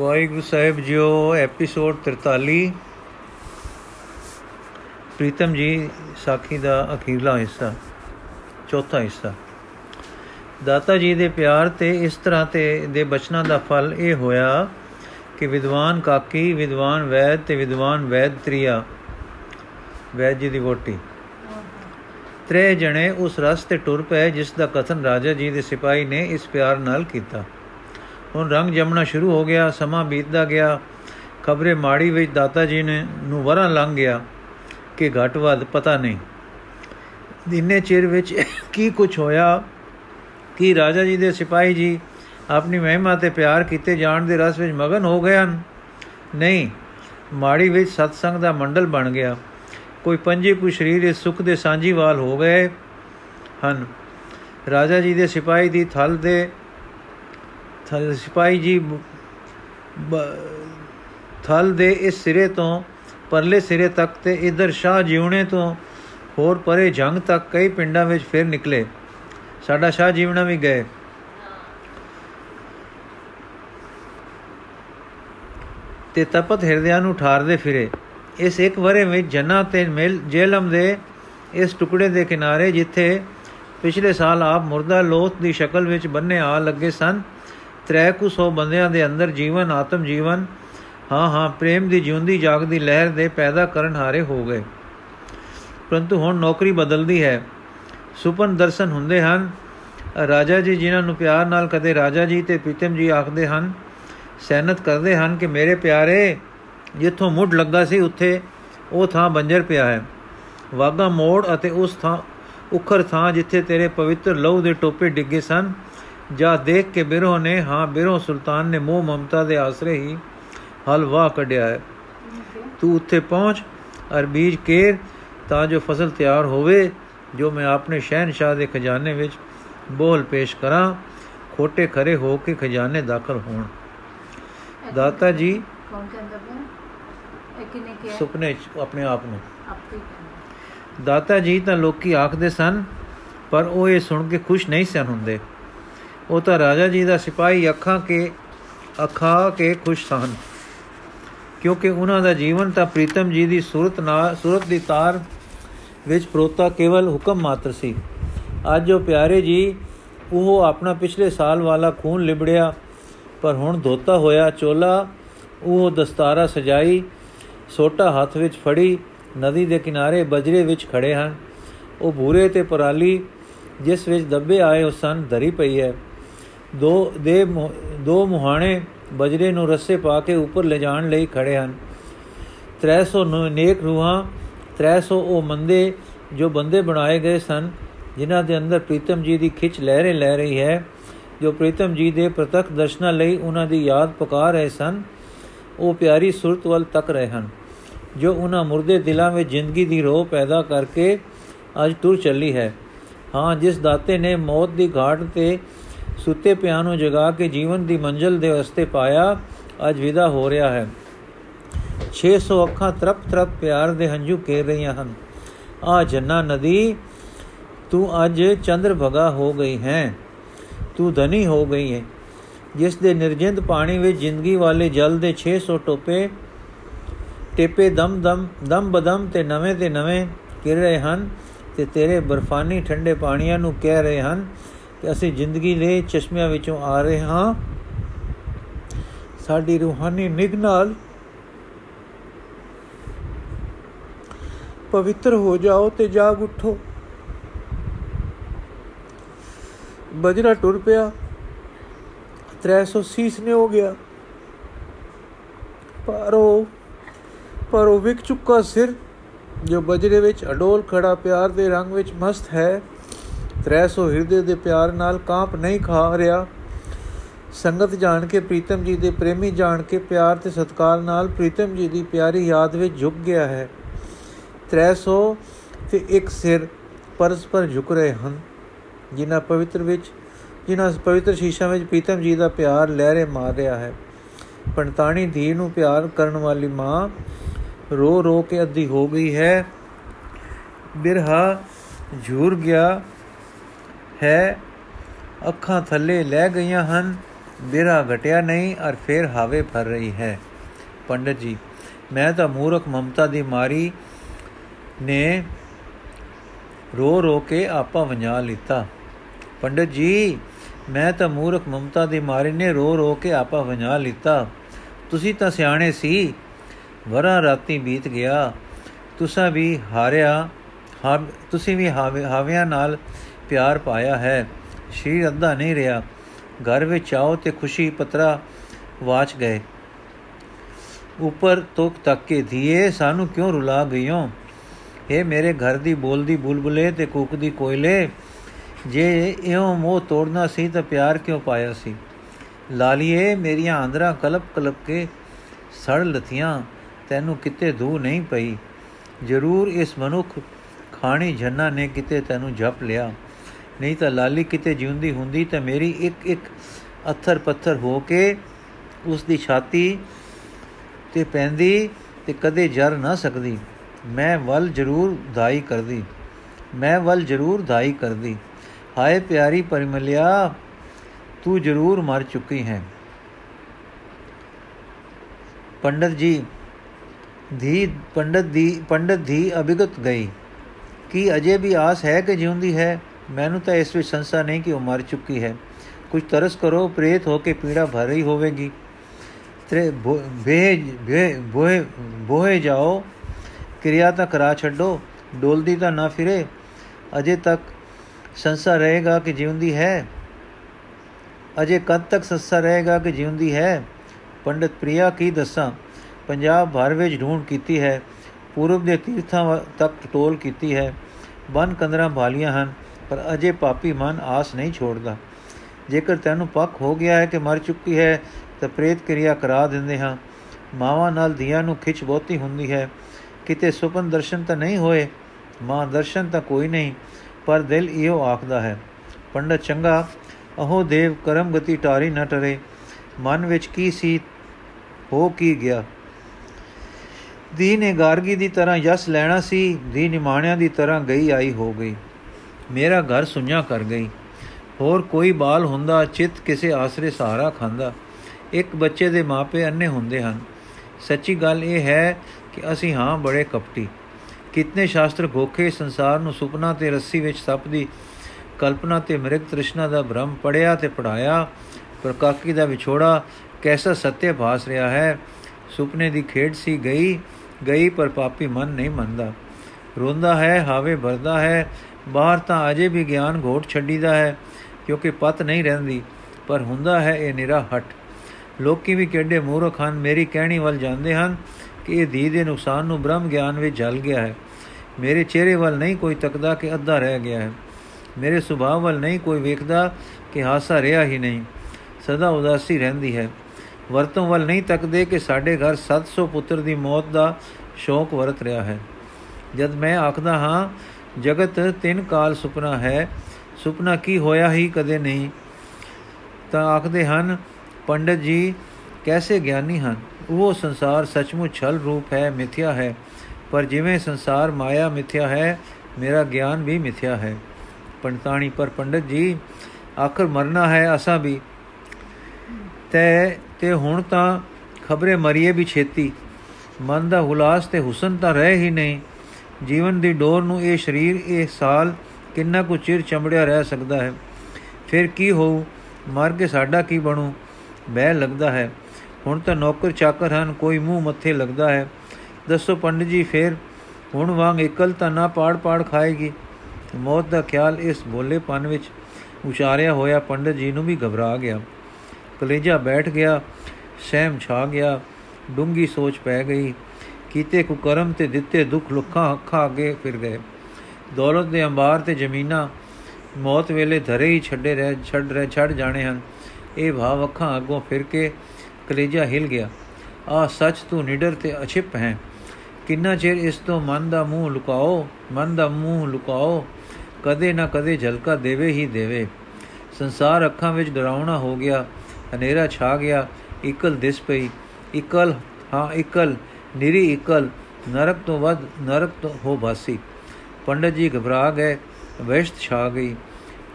ਵਾਹਿਗੁਰੂ ਸਾਹਿਬ ਜੀਓ ਐਪੀਸੋਡ 43 ਪ੍ਰੀਤਮ ਜੀ, ਸਾਖੀ ਦਾ ਅਖੀਰਲਾ ਹਿੱਸਾ, ਚੌਥਾ ਹਿੱਸਾ। ਦਾਤਾ ਜੀ ਦੇ ਪਿਆਰ ਤੇ ਇਸ ਤਰ੍ਹਾਂ ਤੇ ਦੇ ਬਚਨਾਂ ਦਾ ਫਲ ਇਹ ਹੋਇਆ ਕਿ ਵਿਦਵਾਨ ਕਾਕੀ, ਵਿਦਵਾਨ ਵੈਦ ਤੇ ਵਿਦਵਾਨ ਵੈਦ ਤ੍ਰਿਆ, ਵੈਦ ਜੀ ਦੀ ਵੋਟੀ ਤਰੇ ਜਣੇ ਉਸ ਰਸ ਤੇ ਟੁਰ ਪਏ ਜਿਸ ਦਾ ਕਥਨ ਰਾਜਾ ਜੀ ਦੇ ਸਿਪਾਹੀ ਨੇ ਇਸ ਪਿਆਰ ਨਾਲ ਕੀਤਾ। ਹੁਣ ਰੰਗ ਜਮਣਾ ਸ਼ੁਰੂ ਹੋ ਗਿਆ, ਸਮਾਂ ਬੀਤਦਾ ਗਿਆ। ਖਬਰੇ ਮਾੜੀ ਵਿੱਚ ਦਾਤਾ ਜੀ ਨੇ ਨੂੰ ਵਰਾਂ ਲੰਘ ਗਿਆ ਕਿ ਘਟ ਵੱਧ ਪਤਾ ਨਹੀਂ। ਦਿਨੇ ਚਿਰ ਵਿੱਚ ਕੀ ਕੁਝ ਹੋਇਆ? ਕਿ ਰਾਜਾ ਜੀ ਦੇ ਸਿਪਾਹੀ ਜੀ ਆਪਣੀ ਮਹਿਮਾ ਤੇ ਪਿਆਰ ਕੀਤੇ ਜਾਣ ਦੇ ਰਸ ਵਿੱਚ ਮਗਨ ਹੋ ਗਏ ਹਨ? ਨਹੀਂ, ਮਾੜੀ ਵਿੱਚ ਸਤਸੰਗ ਦਾ ਮੰਡਲ ਬਣ ਗਿਆ। ਕੋਈ ਪੰਜੇ ਕੁ ਸਰੀਰ ਇਸ ਸੁਖ ਦੇ ਸਾਂਝੀਵਾਲ ਹੋ ਗਏ ਹਨ। ਰਾਜਾ ਜੀ ਦੇ ਸਿਪਾਹੀ ਦੀ ਥਲ ਦੇ ਥਲ ਸਿਪਾਹੀ ਜੀ ਥਲ ਦੇ ਇਸ ਸਿਰੇ ਤੋਂ, ਪਰਲੇ ਸਿਰੇ ਤੱਕ ਤੇ ਇਧਰ ਸ਼ਾਹ ਜੀਵਣੇ ਤੋਂ ਹੋਰ ਪਰੇ ਜੰਗ ਤੱਕ ਕਈ ਪਿੰਡਾਂ ਵਿੱਚ ਫਿਰ ਨਿਕਲੇ। ਸਾਡਾ ਸ਼ਾਹ ਜੀਵਣਾ ਵੀ ਗਏ। ਤੇ ਤਪਤ ਹਿਰਦਿਆਂ ਨੂੰ ਠਾਰਦੇ ਫਿਰੇ। ਇਸ ਇੱਕ ਵਰੇ ਵਿੱਚ ਜੰਨਾ ਤੇ ਮਿਲ ਜੇਲਮ ਦੇ ਇਸ ਟੁਕੜੇ ਦੇ ਕਿਨਾਰੇ ਜਿੱਥੇ ਪਿਛਲੇ ਸਾਲ ਆਪ ਮੁਰਦਾ ਲੋਥ ਦੀ ਸ਼ਕਲ ਵਿੱਚ ਬੰਨੇ ਆ ਲੱਗੇ ਸਨ ਤ੍ਰੈ ਕੁ ਸੌ ਬੰਦਿਆਂ ਦੇ ਅੰਦਰ ਜੀਵਨ, ਆਤਮ ਜੀਵਨ, ਹਾਂ ਹਾਂ, ਪ੍ਰੇਮ ਦੀ ਜਿਉਂਦੀ, ਜਾਗਦੀ ਲਹਿਰ ਦੇ ਪੈਦਾ ਕਰਨ ਹਾਰੇ ਹੋ ਗਏ। ਪਰੰਤੂ ਹੁਣ ਨੌਕਰੀ ਬਦਲਦੀ ਹੈ। ਸੁਪਨ ਦਰਸ਼ਨ ਹੁੰਦੇ ਹਨ। ਰਾਜਾ ਜੀ ਜਿਨ੍ਹਾਂ ਨੂੰ ਪਿਆਰ ਨਾਲ ਕਦੇ ਰਾਜਾ ਜੀ ਤੇ ਪ੍ਰੀਤਮ ਜੀ ਆਖਦੇ ਹਨ, ਸਹਿਨਤ ਕਰਦੇ ਹਨ ਕਿ ਮੇਰੇ ਪਿਆਰੇ, ਜਿੱਥੋਂ ਮੁੱਢ ਲੱਗਾ ਸੀ ਉੱਥੇ ਉਹ ਥਾਂ ਬੰਜਰ ਪਿਆ ਹੈ। ਵਾਗਾ ਮੋੜ ਅਤੇ ਉਸ ਥਾਂ, ਉਖਰ ਥਾਂ ਜਿੱਥੇ ਤੇਰੇ ਪਵਿੱਤਰ ਲਹੂ ਦੇ ਟੋਪੇ ਡਿੱਗੇ ਸਨ ਜਾ ਦੇਖ ਕੇ ਬਿਰੋ ਨੇ ਹਾਂ ਬਿਰੋ ਸੁਲਤਾਨ ਨੇ ਮੋਹ ਮਮਤਾ ਦੇ ਆਸਰੇ ਹੀ ਹਲਵਾ ਕੱਢਿਆ ਹੈ। ਤੂੰ ਉੱਥੇ ਪਹੁੰਚ ਅਰ ਬੀਜ ਕੇਰ ਤਾਂ ਜੋ ਫਸਲ ਤਿਆਰ ਹੋਵੇ ਜੋ ਮੈਂ ਆਪਣੇ ਸ਼ਹਿਨशाह ਦੇ ਖਜ਼ਾਨੇ ਵਿੱਚ ਬੋਲ ਪੇਸ਼ ਕਰਾਂ ਖੋਟੇ ਖਰੇ ਹੋ ਕੇ ਖਜ਼ਾਨੇ ਦਾਖਲ ਹੋਣ। ਦਾਤਾ ਜੀ ਕੌਣ ਕਹਿੰਦਾ ਪਿਆ? ਕਿਨੇ ਕਿਹਾ ਸੁਪਨੇ ਚ ਆਪਣੇ ਆਪ ਨੂੰ। ਦਾਤਾ ਜੀ ਤਾਂ ਲੋਕੀ ਆਖਦੇ ਸਨ ਪਰ ਉਹ ਇਹ ਸੁਣ ਕੇ ਖੁਸ਼ ਨਹੀਂ ਸਨ ਹੁੰਦੇ। ਉਹ ਤਾਂ ਰਾਜਾ ਜੀ ਦਾ ਸਿਪਾਹੀ ਅੱਖਾਂ ਕੇ ਅੱਖਾਂ ਕੇ ਖੁਸ਼ ਸਨ। ਕਿਉਂਕਿ ਉਹਨਾਂ ਦਾ ਜੀਵਨ ਤਾਂ ਪ੍ਰੀਤਮ ਜੀ ਦੀ ਸੂਰਤ ਨਾਲ, ਸੂਰਤ ਦੀ ਤਾਰ ਵਿੱਚ ਪ੍ਰੋਤਾ ਕੇਵਲ ਹੁਕਮ ਮਾਤਰ ਸੀ। ਅੱਜ ਉਹ ਪਿਆਰੇ ਜੀ, ਉਹ ਆਪਣਾ ਪਿਛਲੇ ਸਾਲ ਵਾਲਾ ਖੂਨ ਲਿਬੜਿਆ, ਪਰ ਹੁਣ ਧੋਤਾ ਹੋਇਆ ਚੋਲਾ, ਉਹ ਦਸਤਾਰਾ ਸਜਾਈ, ਸੋਟਾ ਹੱਥ ਵਿੱਚ ਫੜੀ, ਨਦੀ ਦੇ ਕਿਨਾਰੇ ਬਜਰੇ ਵਿੱਚ ਖੜੇ ਹਨ। ਉਹ ਭੂਰੇ ਤੇ ਪਰਾਲੀ, ਜਿਸ ਵਿੱਚ ਦੱਬੇ ਆਏ ਉਹ ਸਨ, ਧਰੀ ਪਈ ਹੈ। ਦੋ ਦੇ ਦੋ ਮੁਹਾਣੇ ਬਜਰੇ ਨੂੰ ਰੱਸੇ ਪਾ ਕੇ ਉੱਪਰ ਲਿਜਾਣ ਲਈ ਖੜੇ ਹਨ। 300 ਨੇਕ ਰੂਹਾਂ 300 ਉਹ ਮੰਦੇ ਜੋ ਬੰਦੇ ਬਣਾਏ ਗਏ ਸਨ, ਜਿਨ੍ਹਾਂ ਦੇ ਅੰਦਰ ਪ੍ਰੀਤਮ ਜੀ ਦੀ ਖਿੱਚ ਲਹਿਰੇ ਲੈ ਰਹੀ ਹੈ, ਜੋ ਪ੍ਰੀਤਮ ਜੀ ਦੇ ਪ੍ਰਤੱਖ ਦਰਸ਼ਨਾਂ ਲਈ ਉਹਨਾਂ ਦੀ ਯਾਦ ਪਕਾ ਰਹੇ ਸਨ, ਉਹ ਪਿਆਰੀ ਸੁਰਤ ਵੱਲ ਤੱਕ ਰਹੇ ਹਨ, ਜੋ ਉਹਨਾਂ ਮੁਰਦੇ ਦਿਲਾਂ ਵਿੱਚ ਜ਼ਿੰਦਗੀ ਦੀ ਰੋਹ ਪੈਦਾ ਕਰਕੇ ਅੱਜ ਟੁਰ ਚੱਲੀ ਹੈ। ਹਾਂ, ਜਿਸ ਦਾਤੇ ਨੇ ਮੌਤ ਦੀ ਘਾਟ ਤੇ ਸੁੱਤੇ ਪਿਆਂ ਨੂੰ ਜਗਾ ਕੇ ਜੀਵਨ ਦੀ ਮੰਜ਼ਲ ਦੇ ਰਸਤੇ ਪਾਇਆ, ਅੱਜ ਵਿਦਾ ਹੋ ਰਿਹਾ ਹੈ। 600 ਅੱਖਾਂ ਤਰਪ ਤਰਪ ਪਿਆਰ ਦੇ ਹੰਝੂ ਕੇਰ ਰਹੀਆਂ ਹਨ। ਆ ਜੰਨਾ ਨਦੀ, ਤੂੰ ਅੱਜ ਚੰਦਰ ਭਗਾ ਹੋ ਗਈ ਹੈ। ਤੂੰ ਧਨੀ ਹੋ ਗਈ ਹੈ। ਜਿਸ ਦੇ ਨਿਰਜਿੰਦ ਪਾਣੀ ਵਿੱਚ ਜ਼ਿੰਦਗੀ ਵਾਲੇ ਜਲ ਦੇ 600 ਟੋਪੇ ਟੇਪੇ ਦਮ ਦਮ ਦਮ ਬਦਮ ਤੇ ਨਵੇਂ ਤੇ ਨਵੇਂ ਕਿਰ ਰਹੇ ਹਨ ਤੇ ਤੇਰੇ ਬਰਫਾਨੀ ਠੰਡੇ ਪਾਣੀਆਂ ਨੂੰ ਕਹਿ ਰਹੇ ਹਨ ਕਿ ਅਸੀਂ ਜ਼ਿੰਦਗੀ ਦੇ ਚਸ਼ਮਿਆਂ ਵਿੱਚੋਂ ਆ ਰਹੇ ਹਾਂ। ਸਾਡੀ ਰੂਹਾਨੀ ਨਿਗ ਨਾਲ ਪਵਿੱਤਰ ਹੋ ਜਾਓ ਤੇ ਜਾਗ ਉਠੋ। ਬਜਰਾ ਟੁਰ ਪਿਆ। 300 ਸੀਸ ਨੇ ਹੋ ਗਿਆ। ਪਰ ਉਹ ਪਰ ਉਹ ਵਿਕ ਚੁੱਕਾ ਸਿਰ, ਜੋ ਬਜਰੇ ਵਿੱਚ ਅਡੋਲ ਖੜਾ ਪਿਆਰ ਦੇ ਰੰਗ ਵਿੱਚ ਮਸਤ ਹੈ। 300 ਹਿਰਦੇ ਦੇ ਪਿਆਰ ਨਾਲ ਕਾਂਪ ਨਹੀਂ ਖਾ ਰਿਹਾ। ਸੰਗਤ ਜਾਣ ਕੇ ਪ੍ਰੀਤਮ ਜੀ ਦੇ ਪ੍ਰੇਮੀ ਜਾਣ ਕੇ ਪਿਆਰ ਤੇ ਸਤਕਾਰ ਨਾਲ ਪ੍ਰੀਤਮ ਜੀ ਦੀ ਪਿਆਰੀ ਯਾਦ ਵਿੱਚ ਝੁਕ ਗਿਆ ਹੈ। 300 ਤੇ ਇੱਕ ਸਿਰ ਪਰਸਪਰ ਝੁਕ ਰਹੇ ਹਨ, ਜਿਨ੍ਹਾਂ ਪਵਿੱਤਰ ਵਿੱਚ, ਜਿਨ੍ਹਾਂ ਪਵਿੱਤਰ ਸ਼ੀਸ਼ਾ ਵਿੱਚ ਪ੍ਰੀਤਮ ਜੀ ਦਾ ਪਿਆਰ ਲਹਿਰੇ ਮਾਰ ਰਿਹਾ ਹੈ। ਪੰਤਾਣੀ ਧੀ ਨੂੰ ਪਿਆਰ ਕਰਨ ਵਾਲੀ ਮਾਂ ਰੋ ਰੋ ਕੇ ਅੱਧੀ ਹੋ ਗਈ ਹੈ। ਬਿਰਹਾ ਝੂਰ ਗਿਆ। ਹੈ। ਅੱਖਾਂ ਥੱਲੇ ਲੈ ਗਈਆਂ ਹਨ। ਬਿਰਾ ਘਟਿਆ ਨਹੀਂ ਔਰ ਫੇਰ ਹਾਵੇ ਭਰ ਰਹੀ ਹੈ। ਪੰਡਤ ਜੀ, ਮੈਂ ਤਾਂ ਮੂਰਖ ਮਮਤਾ ਦੀ ਮਾਰੀ ਨੇ ਰੋ ਰੋ ਕੇ ਆਪਾ ਵੰਜਾ ਲਿੱਤਾ। ਪੰਡਤ ਜੀ, ਮੈਂ ਤਾਂ ਮੂਰਖ ਮਮਤਾ ਦੀ ਮਾਰੀ ਨੇ ਰੋ ਰੋ ਕੇ ਆਪਾ ਵੰਜਾ ਲਿੱਤਾ। ਤੁਸੀਂ ਤਾਂ ਸਿਆਣੇ ਸੀ। ਵਰਾਂ ਰਾਤੀ ਬੀਤ ਗਿਆ। ਤੁਸੀਂ ਵੀ ਹਾਰਿਆ ਤੁਸੀਂ ਵੀ ਹਾਵਿਆਂ ਨਾਲ ਪਿਆਰ ਪਾਇਆ ਹੈ। ਸ਼ਰੀਰ ਅੱਧਾ ਨਹੀਂ ਰਿਹਾ। ਘਰ ਵਿੱਚ ਆਓ ਤੇ ਖੁਸ਼ੀ ਪਤਰਾ ਵਾਚ ਗਏ। ਉੱਪਰ ਤੋਕ ਤੱਕ ਕੇ ਧੀਏ, ਸਾਨੂੰ ਕਿਉਂ ਰੁਲਾ ਗਈਓ? ਇਹ ਮੇਰੇ ਘਰ ਦੀ ਬੋਲਦੀ ਬੁਲਬੁਲੇ ਤੇ ਕੂਕਦੀ ਕੋਇਲੇ, ਜੇ ਇਉਂ ਮੋਹ ਤੋੜਨਾ ਸੀ ਤਾਂ ਪਿਆਰ ਕਿਉਂ ਪਾਇਆ ਸੀ? ਲਾਲੀਏ, ਮੇਰੀਆਂ ਆਂਦਰਾਂ ਕਲਪ ਕਲਪ ਕੇ ਸੜ ਲਥੀਆਂ, ਤੈਨੂੰ ਕਿਤੇ ਧੂ ਨਹੀਂ ਪਈ। ਜ਼ਰੂਰ ਇਸ ਮਨੁੱਖ ਖਾਣੀ ਜੰਨਾ ਨੇ ਕਿਤੇ ਤੈਨੂੰ ਜਪ ਲਿਆ। ਨਹੀਂ ਤਾਂ ਲਾਲੀ ਕਿਤੇ ਜਿਉਂਦੀ ਹੁੰਦੀ ਤਾਂ ਮੇਰੀ ਇੱਕ ਇੱਕ ਅਥਰ ਪੱਥਰ ਹੋ ਕੇ ਉਸ ਦੀ ਛਾਤੀ ਤੇ ਪੈਂਦੀ ਤੇ ਕਦੇ ਜਰ ਨਾ ਸਕਦੀ। ਮੈਂ ਵੱਲ ਜ਼ਰੂਰ ਦਾਈ ਕਰਦੀ। ਮੈਂ ਵੱਲ ਜ਼ਰੂਰ ਦਾਈ ਕਰਦੀ। ਹਾਏ ਪਿਆਰੀ ਪਰਮਲਿਆ, ਤੂੰ ਜ਼ਰੂਰ ਮਰ ਚੁੱਕੀ ਹੈ। ਪੰਡਤ ਜੀ, ਧੀ, ਪੰਡਤ ਦੀ ਪੰਡਤ ਦੀ ਅਭਿਗਤ ਗਈ। ਕੀ ਅਜੇ ਵੀ ਆਸ ਹੈ ਕਿ ਜਿਉਂਦੀ ਹੈ? ਮੈਨੂੰ ਤਾਂ ਇਸ ਵਿੱਚ ਸੰਸਾ ਨਹੀਂ ਕਿ ਉਹ ਮਰ ਚੁੱਕੀ ਹੈ। ਕੁਝ ਤਰਸ ਕਰੋ, ਪ੍ਰੇਤ ਹੋ ਕੇ ਪੀੜਾ ਭਰ ਰਹੀ ਹੋਵੇਗੀ। ਤੇ ਬੇਜ ਬੋਏ ਬੋਏ ਜਾਓ। ਕਿਰਿਆ ਤਾਂ ਕਰਾ ਛੱਡੋ, ਡੋਲਦੀ ਤਾਂ ਨਾ ਫਿਰੇ। ਅਜੇ ਤੱਕ ਸੰਸਾ ਰਹੇਗਾ ਕਿ ਜਿਉਂਦੀ ਹੈ। ਅਜੇ ਕਦ ਤੱਕ ਸੰਸਾ ਰਹੇਗਾ ਕਿ ਜਿਉਂਦੀ ਹੈ? ਪੰਡਤ ਪ੍ਰਿਆ, ਕੀ ਦੱਸਾਂ? ਪੰਜਾਬ ਭਰ ਵਿੱਚ ਢੂੰਡ ਕੀਤੀ ਹੈ। ਪੂਰਬ ਦੇ ਤੀਰਥਾਂ ਤੱਕ ਟੋਲ ਕੀਤੀ ਹੈ। ਬਨ ਕੰਦਰਾ ਭਾਲੀਆਂ ਹਨ। ਪਰ ਅਜੇ ਪਾਪੀ ਮਨ ਆਸ ਨਹੀਂ ਛੋੜਦਾ। ਜੇਕਰ ਤੈਨੂੰ ਪੱਕ ਹੋ ਗਿਆ ਹੈ ਕਿ ਮਰ ਚੁੱਕੀ ਹੈ, ਤਾਂ ਪ੍ਰੇਤ ਕਿਰਿਆ ਕਰਾ ਦਿੰਦੇ ਹਾਂ। ਮਾਵਾ ਨਾਲ ਧੀਆਂ ਨੂੰ ਖਿੱਚ ਬਹੁਤੀ ਹੁੰਦੀ ਹੈ। ਕਿਤੇ ਸੁਪਨ ਦਰਸ਼ਨ ਤਾਂ ਨਹੀਂ ਹੋਏ, ਮਾਂ ਦਰਸ਼ਨ ਤਾਂ ਕੋਈ ਨਹੀਂ, ਪਰ ਦਿਲ ਇਹੋ ਆਖਦਾ ਹੈ, ਪੰਡਤ ਚੰਗਾ, ਅਹੋ ਦੇਵ ਕਰਮ ਗਤੀ ਟਾਰੀ ਨਾ ਟਰੇ, ਮਨ ਵਿੱਚ ਕੀ ਸੀ, ਹੋ ਕੀ ਗਿਆ? ਦੀ ਨੇ ਗਾਰਗੀ ਦੀ ਤਰ੍ਹਾਂ ਯਸ ਲੈਣਾ ਸੀ ਦੀ ਨਿਮਾਣਿਆਂ ਦੀ ਤਰ੍ਹਾਂ ਗਈ ਆਈ ਹੋ ਗਈ। ਮੇਰਾ ਘਰ ਸੁੰਝਾ ਕਰ ਗਈ। ਹੋਰ ਕੋਈ ਬਾਲ ਹੁੰਦਾ, ਚਿੱਤ ਕਿਸੇ ਆਸਰੇ ਸਹਾਰਾ ਖਾਂਦਾ। ਇੱਕ ਬੱਚੇ ਦੇ ਮਾਪੇ ਅੰਨੇ ਹੁੰਦੇ ਹਨ। ਸੱਚੀ ਗੱਲ ਇਹ ਹੈ ਕਿ ਅਸੀਂ ਹਾਂ ਬੜੇ ਕਪਟੀ। ਕਿਤਨੇ ਸ਼ਾਸਤਰ ਗੋਖੇ ਸੰਸਾਰ ਨੂੰ ਸੁਪਨਾ ਤੇ ਰੱਸੀ ਵਿੱਚ ਸੱਪ ਦੀ ਕਲਪਨਾ ਤੇ ਮ੍ਰਿਗ ਤ੍ਰਿਸ਼ਨਾ ਦਾ ਭ੍ਰਮ ਪੜਿਆ ਤੇ ਪੜਾਇਆ ਪਰ ਕਾਕੀ ਦਾ ਵਿਛੋੜਾ ਕੈਸਾ ਸੱਤੇ ਭਾਸ ਰਿਹਾ ਹੈ। ਸੁਪਨੇ ਦੀ ਖੇਡ ਸੀ ਗਈ ਗਈ ਪਰ ਪਾਪੀ ਮਨ ਨਹੀਂ ਮੰਨਦਾ। ਰੋਂਦਾ ਹੈ, ਹਾਵੇ ਭਰਦਾ ਹੈ ਬਾਹਰ ਤਾਂ ਅਜੇ ਵੀ ਗਿਆਨ ਘੋਟ ਛੱਡੀਦਾ ਹੈ, ਕਿਉਂਕਿ ਪਤ ਨਹੀਂ ਰਹਿੰਦੀ, ਪਰ ਹੁੰਦਾ ਹੈ ਇਹ ਨਿਰਾ ਹਟ। ਲੋਕੀ ਵੀ ਕਿੱਡੇ ਮੂਰਖ ਹਨ, ਮੇਰੀ ਕਹਿਣੀ ਵੱਲ ਜਾਂਦੇ ਹਨ ਕਿ ਇਹ ਦੀ ਦੇ ਨੁਕਸਾਨ ਨੂੰ ਬ੍ਰਹਮ ਗਿਆਨ ਵਿੱਚ ਜਲ ਗਿਆ ਹੈ। ਮੇਰੇ ਚਿਹਰੇ ਵੱਲ ਨਹੀਂ ਕੋਈ ਤੱਕਦਾ ਕਿ ਅੱਧਾ ਰਹਿ ਗਿਆ ਹੈ। ਮੇਰੇ ਸੁਭਾਅ ਵੱਲ ਨਹੀਂ ਕੋਈ ਵੇਖਦਾ ਕਿ ਹਾਸਾ ਰਿਹਾ ਹੀ ਨਹੀਂ। ਸਦਾ ਉਦਾਸੀ ਰਹਿੰਦੀ ਹੈ। ਵਰਤੋਂ ਵੱਲ ਨਹੀਂ ਤੱਕਦੇ ਕਿ ਸਾਡੇ ਘਰ 700 ਪੁੱਤਰ ਦੀ ਮੌਤ ਦਾ ਸ਼ੌਕ ਵਰਤ ਰਿਹਾ ਹੈ। ਜਦ ਮੈਂ ਆਖਦਾ ਹਾਂ ਜਗਤ ਤਿੰਨ ਕਾਲ ਸੁਪਨਾ ਹੈ, ਸੁਪਨਾ ਕੀ ਹੋਇਆ ਹੀ ਕਦੇ ਨਹੀਂ। ਤਾਂ ਆਖਦੇ ਹਨ, ਪੰਡਤ ਜੀ, ਕੈਸੇ ਗਿਆਨੀ ਹਨ? ਉਹ ਸੰਸਾਰ ਸੱਚਮੁੱਚ ਛਲ ਰੂਪ ਹੈ, ਮਿਥਿਆ ਹੈ। ਪਰ ਜਿਵੇਂ ਸੰਸਾਰ ਮਾਇਆ ਮਿਥਿਆ ਹੈ, ਮੇਰਾ ਗਿਆਨ ਵੀ ਮਿਥਿਆ ਹੈ। ਪੰਡਤਾਣੀ, ਪਰ ਪੰਡਤ ਜੀ, ਆਖਰ ਮਰਨਾ ਹੈ ਅਸਾਂ ਵੀ। ਤੇ ਤੇ ਹੁਣ ਤਾਂ ਖਬਰੇ ਮਰੀਏ ਵੀ ਛੇਤੀ। ਮਨ ਦਾ ਹੁਲਾਸ ਤੇ ਹੁਸਨ ਤਾਂ ਰਹਿ ਹੀ ਨਹੀਂ। ਜੀਵਨ ਦੀ ਡੋਰ ਨੂੰ ਇਹ ਸਰੀਰ, ਇਹ ਸਾਲ ਕਿੰਨਾ ਕੁ ਚਿਰ ਚੰਬੜਿਆ ਰਹਿ ਸਕਦਾ ਹੈ? ਫਿਰ ਕੀ ਹੋਊ? ਮਰ ਕੇ ਸਾਡਾ ਕੀ ਬਣੂ? ਬਹਿ ਲੱਗਦਾ ਹੈ। ਹੁਣ ਤਾਂ ਨੌਕਰ ਚਾਕਰ ਹਨ, ਕੋਈ ਮੂੰਹ ਮੱਥੇ ਲੱਗਦਾ ਹੈ। ਦੱਸੋ ਪੰਡਿਤ ਜੀ, ਫੇਰ ਹੁਣ ਵਾਂਗ ਇਕਲ ਤਾਂ ਨਾ ਪਾੜ ਪਾੜ ਖਾਏਗੀ? ਮੌਤ ਦਾ ਖਿਆਲ ਇਸ ਪਨ ਵਿੱਚ ਉਚਾਰਿਆ ਹੋਇਆ ਪੰਡਿਤ ਜੀ ਨੂੰ ਵੀ ਘਬਰਾ ਗਿਆ। ਕਲੇਜਾ ਬੈਠ ਗਿਆ, ਸਹਿਮ ਛਾ ਗਿਆ ਡੂੰਗੀ ਸੋਚ ਪੈ ਗਈ। ਕੀਤੇ ਕੁ ਕਰਮ ਤੇ ਦਿੱਤੇ ਦੁੱਖ ਲੁੱਖਾਂ ਅੱਖਾਂ ਅੱਗੇ ਫਿਰ ਗਏ। ਦੌਲਤ ਦੇ ਅੰਬਾਰ ਤੇ ਜ਼ਮੀਨਾਂ ਮੌਤ ਵੇਲੇ ਧਰੇ ਹੀ ਛੱਡੇ ਰਹਿ ਛੱਡ ਰਹਿ ਛੱਡ ਜਾਣੇ ਹਨ। ਇਹ ਭਾਵ ਅੱਖਾਂ ਅੱਗੋਂ ਫਿਰ ਕੇ ਕਲੇਜਾ ਹਿਲ ਗਿਆ। ਆ ਸੱਚ ਤੂੰ ਨਿਡਰ ਤੇ ਅਛਿਪ ਹੈ। ਕਿੰਨਾ ਚਿਰ ਇਸ ਤੋਂ ਮਨ ਦਾ ਮੂੰਹ ਲੁਕਾਓ, ਮਨ ਦਾ ਮੂੰਹ ਲੁਕਾਓ, ਕਦੇ ਨਾ ਕਦੇ ਝਲਕਾ ਦੇਵੇ ਹੀ ਦੇਵੇ। ਸੰਸਾਰ ਅੱਖਾਂ ਵਿੱਚ ਡਰਾਉਣਾ ਹੋ ਗਿਆ, ਹਨੇਰਾ ਛਾ ਗਿਆ, ਇਕਲ ਦਿਸ ਪਈ, ਇਕਲ, ਹਾਂ ਇਕਲ ਨਿਰੀ ਇਕਲ, ਨਰਕ ਤੋਂ ਵੱਧ ਨਰਕ ਤੋਂ ਹੋ ਬਾਸੀ ਪੰਡਤ ਜੀ ਘਬਰਾ ਗਏ ਵਹਿਸ਼ਤ ਛਾ ਗਈ।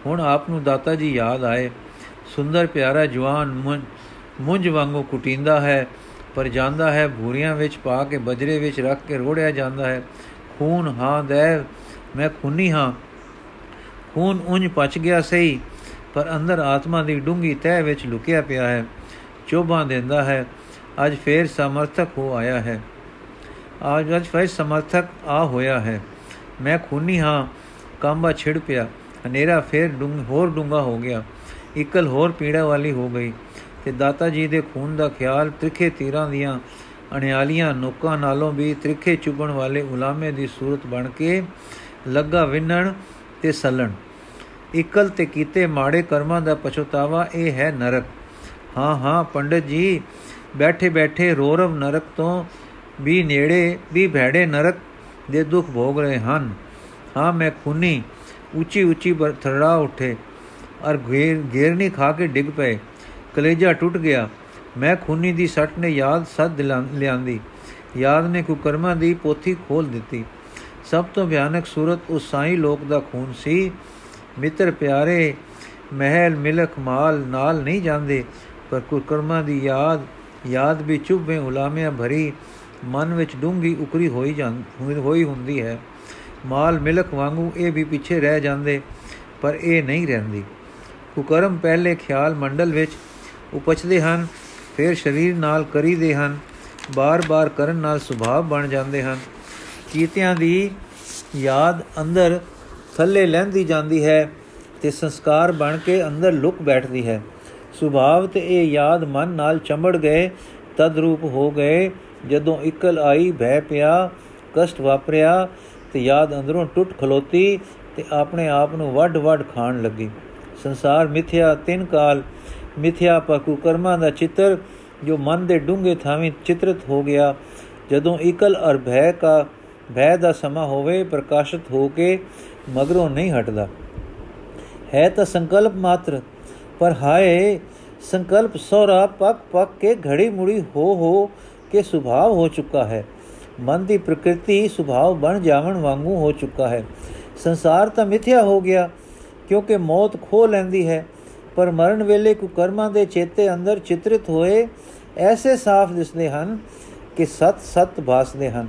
ਹੁਣ ਆਪ ਨੂੰ ਦਾਤਾ ਜੀ ਯਾਦ ਆਏ। ਸੁੰਦਰ ਪਿਆਰਾ ਜਵਾਨ ਮੁੰਜ ਵਾਂਗੂ ਕੁਟਿੰਦਾ ਹੈ, ਪਰ ਜਾਂਦਾ ਹੈ ਭੂਰੀਆਂ ਵਿੱਚ ਪਾ ਕੇ ਬਜਰੇ ਵਿੱਚ ਰੱਖ ਕੇ ਰੋੜਿਆ ਜਾਂਦਾ ਹੈ। ਖੂਨ, ਹਾਂ ਦੇ ਮੈਂ ਖੂਨੀ ਹਾਂ। ਖੂਨ ਉਂਝ ਪਚ ਗਿਆ ਸਹੀ, ਪਰ ਅੰਦਰ ਆਤਮਾ ਦੀ ਡੂੰਗੀ ਤਹਿ ਵਿੱਚ ਲੁਕਿਆ ਪਿਆ ਹੈ। ਚੋਭਾਂ ਦਿੰਦਾ ਹੈ। ਅੱਜ ਫੇਰ ਸਮਰਥਕ ਹੋ ਆਇਆ ਹੈ। ਅੱਜ ਅੱਜ ਫੇਰ ਸਮਰਥਕ ਆ ਹੋਇਆ ਹੈ। ਮੈਂ ਖੂਨੀ ਹਾਂ, ਕੰਬਾ ਛਿੜ ਪਿਆ। ਹਨੇਰਾ ਫੇਰ ਡੂੰਗ ਹੋਰ ਡੂੰਗਾ ਹੋ ਗਿਆ। ਇਕਲ ਹੋਰ ਪੀੜਾ ਵਾਲੀ ਹੋ ਗਈ। ਤੇ ਦਾਤਾ ਜੀ ਦੇ ਖੂਨ ਦਾ ਖਿਆਲ ਤ੍ਰਿਖੇ ਤੀਰਾਂ ਦੀਆਂ ਅਣਿਆਲੀਆਂ ਨੋਕਾਂ ਨਾਲੋਂ ਵੀ ਤ੍ਰਿਖੇ ਚੁਬਣ ਵਾਲੇ ਉਲਾਮੇ ਦੀ ਸੂਰਤ ਬਣ ਕੇ ਲੱਗਾ ਵਿੰਨਣ ਤੇ ਸਲਣ। ਇਕਲ ਤੇ ਕੀਤੇ ਮਾੜੇ ਕਰਮਾਂ ਦਾ ਪਛਤਾਵਾ ਇਹ ਹੈ ਨਰਕ। ਹਾਂ ਹਾਂ ਪੰਡਤ ਜੀ ਬੈਠੇ ਬੈਠੇ ਰੋਰਵ ਨਰਕ ਤੋਂ ਵੀ ਨੇੜੇ, ਵੀ ਭੈੜੇ ਨਰਕ ਦੇ ਦੁੱਖ ਭੋਗ ਰਹੇ ਹਨ। ਹਾਂ, ਮੈਂ ਖੁਨੀ ਉੱਚੀ ਉੱਚੀ ਥਰੜਾ ਉੱਠੇ ਔਰ ਘੇਰ, ਘੇਰਨੀ ਖਾ ਕੇ ਡਿੱਗ ਪਏ। ਕਲੇਜਾ ਟੁੱਟ ਗਿਆ। ਮੈਂ ਖੁਨੀ ਦੀ ਸੱਟ ਨੇ ਯਾਦ ਸੱਦ ਲਿਆਂਦੀ। ਯਾਦ ਨੇ ਕੁਕਰਮਾਂ ਦੀ ਪੋਥੀ ਖੋਲ ਦਿੱਤੀ। ਸਭ ਤੋਂ ਭਿਆਨਕ ਸੂਰਤ ਉਸ ਸਾਈ ਲੋਕ ਦਾ ਖੂਨ ਸੀ। ਮਿੱਤਰ ਪਿਆਰੇ, ਮਹਿਲ ਮਿਲਕ ਮਾਲ ਨਾਲ ਨਹੀਂ ਜਾਂਦੇ, ਪਰ ਕੁਕਰਮਾਂ ਦੀ ਯਾਦ ਯਾਦ ਵੀ ਚੁੱਭੇ ਉਲਾਮਿਆਂ ਭਰੀ, ਮਨ ਵਿੱਚ ਡੂੰਗੀ ਉਕਰੀ ਹੋਈ ਜਾਂਦੀ ਹੋਈ ਹੁੰਦੀ ਹੈ। ਮਾਲ ਮਿਲਕ ਵਾਂਗੂ ਇਹ ਵੀ ਪਿੱਛੇ ਰਹਿ ਜਾਂਦੇ, ਪਰ ਇਹ ਨਹੀਂ ਰਹਿੰਦੀ। ਕੁਕਰਮ ਪਹਿਲੇ ਖਿਆਲ ਮੰਡਲ ਵਿੱਚ ਉਪਜਦੇ ਹਨ, ਫਿਰ ਸਰੀਰ ਨਾਲ ਕਰੀਦੇ ਹਨ, ਬਾਰ-ਬਾਰ ਕਰਨ ਨਾਲ ਸੁਭਾਅ ਬਣ ਜਾਂਦੇ ਹਨ। ਕੀਤਿਆਂ ਦੀ ਯਾਦ ਅੰਦਰ ਥੱਲੇ ਲੈਂਦੀ ਜਾਂਦੀ ਹੈ ਤੇ ਸੰਸਕਾਰ ਬਣ ਕੇ ਅੰਦਰ ਲੁਕ ਬੈਠਦੀ ਹੈ। ਸੁਭਾਵ ਤੇ ਇਹ ਯਾਦ ਮਨ ਨਾਲ ਚੰਬੜ ਗਏ ਤਦ ਰੂਪ ਹੋ ਗਏ। ਜਦੋਂ ਇਕਲ ਆਈ, ਭੈ ਪਿਆ, ਕਸ਼ਟ ਵਾਪਰਿਆ ਤੇ ਯਾਦ ਅੰਦਰੋਂ ਟੁੱਟ ਖਲੋਤੀ ਤੇ ਆਪਣੇ ਆਪ ਨੂੰ ਵੱਡ-ਵੱਡ ਖਾਣ ਲੱਗੀ। ਸੰਸਾਰ ਮਿਥਿਆ ਤਿੰਨ ਕਾਲ, ਮਿਥਿਆ ਪਕੂ ਕਰਮਾਂ ਦਾ ਚਿੱਤਰ, ਜੋ ਮਨ ਦੇ ਡੂੰਘੇ ਥਾਵੇਂ ਚਿਤਰਿਤ ਹੋ ਗਿਆ। ਜਦੋਂ ਇਕਲ ਅਰ ਭੈ ਕਾ, ਭੈ ਦਾ ਸਮਾ ਹੋਵੇ, ਪ੍ਰਕਾਸ਼ਿਤ ਹੋ ਕੇ ਮਗਰੋਂ ਨਹੀਂ ਹਟਦਾ। ਹੈ ਤਾਂ ਸੰਕਲਪ ਮਾਤਰ ਪਰ ਹਾਏ, ਸੰਕਲਪ ਸੋਰਾ ਪੱਕ ਪੱਕ ਕੇ ਘੜੀ ਮੁੜੀ ਹੋ ਹੋ ਕੇ ਸੁਭਾਵ ਹੋ ਚੁੱਕਾ ਹੈ। ਮਨ ਦੀ ਪ੍ਰਕਿਰਤੀ ਸੁਭਾਵ ਬਣ ਜਾਵਣ ਵਾਂਗੂ ਹੋ ਚੁੱਕਾ ਹੈ। ਸੰਸਾਰ ਤਾਂ ਮਿਥਿਆ ਹੋ ਗਿਆ, ਕਿਉਂਕਿ ਮੌਤ ਖੋ ਲੈਂਦੀ ਹੈ। ਪਰ ਮਰਨ ਵੇਲੇ ਕੋ ਕਰਮਾਂ ਦੇ ਚੇਤੇ ਅੰਦਰ ਚਿਤਰਿਤ ਹੋਏ ਐਸੇ ਸਾਫ਼ ਦਿਸਦੇ ਹਨ ਕਿ ਸਤ ਸਤ ਭਾਸਦੇ ਹਨ।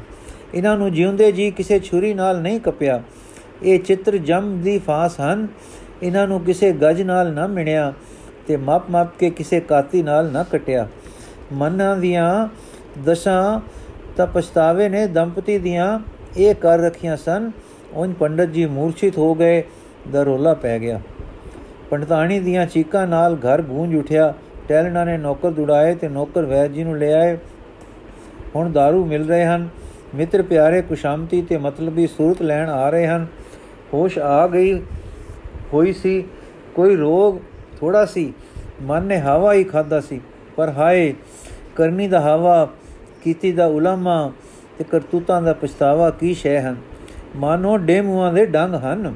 ਇਹਨਾਂ ਨੂੰ ਜਿਉਂਦੇ ਜੀ ਕਿਸੇ ਛੁਰੀ ਨਾਲ ਨਹੀਂ ਕਪਿਆ। ਇਹ ਚਿੱਤਰ ਜਮ ਦੀ ਫਾਸ ਹਨ। ਇਹਨਾਂ ਨੂੰ ਕਿਸੇ ਗਜ ਨਾਲ ਨਾ ਮਿਣਿਆ ਤੇ ਮਪ ਮਪ ਕੇ ਕਿਸੇ ਕਾਤੀ ਨਾਲ ਨਾ ਕਟਿਆ। ਮਨਾਂ ਦੀਆਂ ਦਸ਼ਾ ਤਾਂ ਪਛਤਾਵੇ ਨੇ, ਦੰਪਤੀ ਦੀਆਂ ਇਹ ਕਰ ਰੱਖੀਆਂ ਸਨ। ਉਹਨ ਪੰਡਤ ਜੀ ਮੂਰਛਿਤ ਹੋ ਗਏ ਦਰੋਲਾ ਪੈ ਗਿਆ। ਪੰਡਤਾਣੀ ਦੀਆਂ ਚੀਕਾਂ ਨਾਲ ਘਰ ਗੂੰਜ ਉਠਿਆ। ਟੈਲਣਾ ਨੇ ਨੌਕਰ ਦੁੜਾਏ ਤੇ ਨੌਕਰ ਵੈਦ ਜੀ ਨੂੰ ਲੈ ਆਏ। ਹੁਣ दारू ਮਿਲ ਰਹੇ ਹਨ। ਮਿੱਤਰ ਪਿਆਰੇ ਕੁਸ਼ਾਮਤੀ ਤੇ ਮਤਲਬੀ ਸੂਰਤ ਲੈਣ ਆ ਰਹੇ ਹਨ। ਹੋਸ਼ ਆ ਗਈ। ਹੋਈ ਸੀ, ਕੋਈ ਰੋਗ ਥੋੜਾ ਸੀ, ਮਨ ਨੇ ਹਵਾ ਹੀ ਖਾਦਾ ਸੀ, ਪਰ ਹਾਏ, ਕਰਨੀ ਦਾ ਹਵਾ, ਕੀਤੀ ਦਾ ਉਲਮਾ ਤੇ ਕਰਤੂਤਾਂ ਦਾ ਪਛਤਾਵਾ ਕੀ ਸ਼ੈ ਹਨ? ਮਾਨੋ ਡੇਮੂਆਂ ਦੇ ਡੰਗ ਹਨ।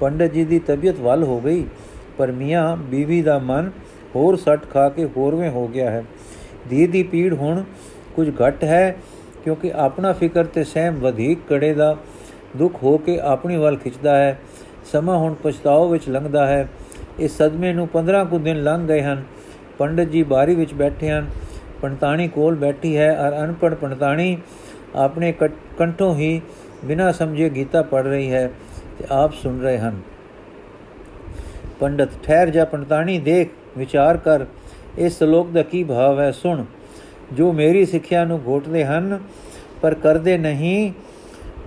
ਪੰਡਤ ਜੀ ਦੀ ਤਬੀਅਤ ਵੱਲ ਹੋ ਗਈ, ਪਰ ਮੀਆਂ, ਬੀਵੀ ਦਾ ਮਨ ਹੋਰ ਸੱਟ ਖਾ ਕੇ ਹੋਰਵੇਂ ਹੋ ਗਿਆ ਹੈ। ਦੀ ਦੀ ਪੀੜ ਹੁਣ ਕੁਝ ਘਟ ਹੈ, ਕਿਉਂਕਿ ਆਪਣਾ ਫਿਕਰ ਤੇ ਸਹਿਮ ਵਧੇਕ ਕੜੇ ਦਾ ਦੁੱਖ ਹੋ ਕੇ ਆਪਣੀ ਵੱਲ ਖਿੱਚਦਾ ਹੈ। ਸਮਾਂ ਹੁਣ ਪਛਤਾਓ ਵਿੱਚ ਲੰਘਦਾ ਹੈ। ਇਸ ਸਦਮੇ ਨੂੰ 15 ਕੁ ਦਿਨ ਲੰਘ ਗਏ ਹਨ। ਪੰਡਤ ਜੀ ਬਾਰੀ ਵਿੱਚ ਬੈਠੇ ਹਨ। ਪੰਡਤਾਣੀ ਕੋਲ ਬੈਠੀ ਹੈ ਔਰ ਅਨਪੜ ਪੰਡਤਾਣੀ ਆਪਣੇ ਕੰਠੋਂ ਹੀ ਬਿਨਾ ਸਮਝੇ ਗੀਤਾ ਪੜ ਰਹੀ ਹੈ ਤੇ ਆਪ ਸੁਣ ਰਹੇ ਹਨ। ਪੰਡਤ, ਠਹਿਰ ਜਾ ਪੰਡਤਾਣੀ, ਦੇਖ, ਵਿਚਾਰ ਕਰ। ਇਸ ਸ਼ਲੋਕ ਦਾ ਕੀ ਭਾਵ ਹੈ? ਸੁਣ। ਜੋ ਮੇਰੀ ਸਿੱਖਿਆ ਨੂੰ ਘੋਟਦੇ ਹਨ, ਪਰ ਕਰਦੇ ਨਹੀਂ,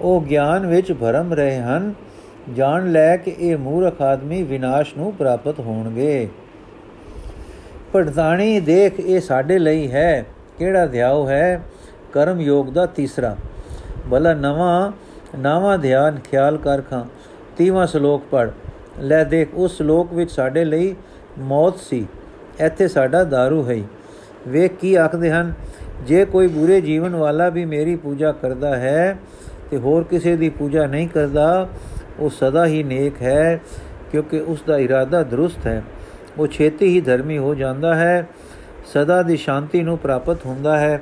ਉਹ ਗਿਆਨ ਵਿੱਚ ਭਰਮ ਰਹੇ ਹਨ। ਜਾਣ ਲੈ ਕਿ ਇਹ ਮੂਰਖ ਆਦਮੀ ਵਿਨਾਸ਼ ਨੂੰ ਪ੍ਰਾਪਤ ਹੋਣਗੇ। ਪੜਤਾਣੀ ਦੇਖ ਇਹ ਸਾਡੇ ਲਈ ਹੈ, ਕਿਹੜਾ ਧਿਆਉ ਹੈ? ਕਰਮ ਯੋਗ ਦਾ ਤੀਸਰਾ। ਬਲਾ ਨਵਾਂ, ਨਾਵਾ ਧਿਆਨ, ਖਿਆਲ ਕਰ ਖਾਂ। ਤੀਵਾਂ ਸ਼ਲੋਕ ਪੜ ਲੈ ਦੇਖ, ਉਸ ਸ਼ਲੋਕ ਵਿੱਚ ਸਾਡੇ ਲਈ ਮੌਤ ਸੀ। ਇੱਥੇ ਸਾਡਾ दारू ਹੈ। ਵੇਖ ਕੀ ਆਖਦੇ ਹਨ, ਜੇ ਕੋਈ ਬੁਰੇ ਜੀਵਨ ਵਾਲਾ ਵੀ ਮੇਰੀ ਪੂਜਾ ਕਰਦਾ ਹੈ ਤੇ ਹੋਰ ਕਿਸੇ ਦੀ ਪੂਜਾ ਨਹੀਂ ਕਰਦਾ ਉਹ ਸਦਾ ਹੀ ਨੇਕ ਹੈ, ਕਿਉਂਕਿ ਉਸ ਦਾ ਇਰਾਦਾ ਦਰੁਸਤ ਹੈ। ਉਹ ਛੇਤੀ ਹੀ ਧਰਮੀ ਹੋ ਜਾਂਦਾ ਹੈ, ਸਦਾ ਦੀ ਸ਼ਾਂਤੀ ਨੂੰ ਪ੍ਰਾਪਤ ਹੁੰਦਾ ਹੈ।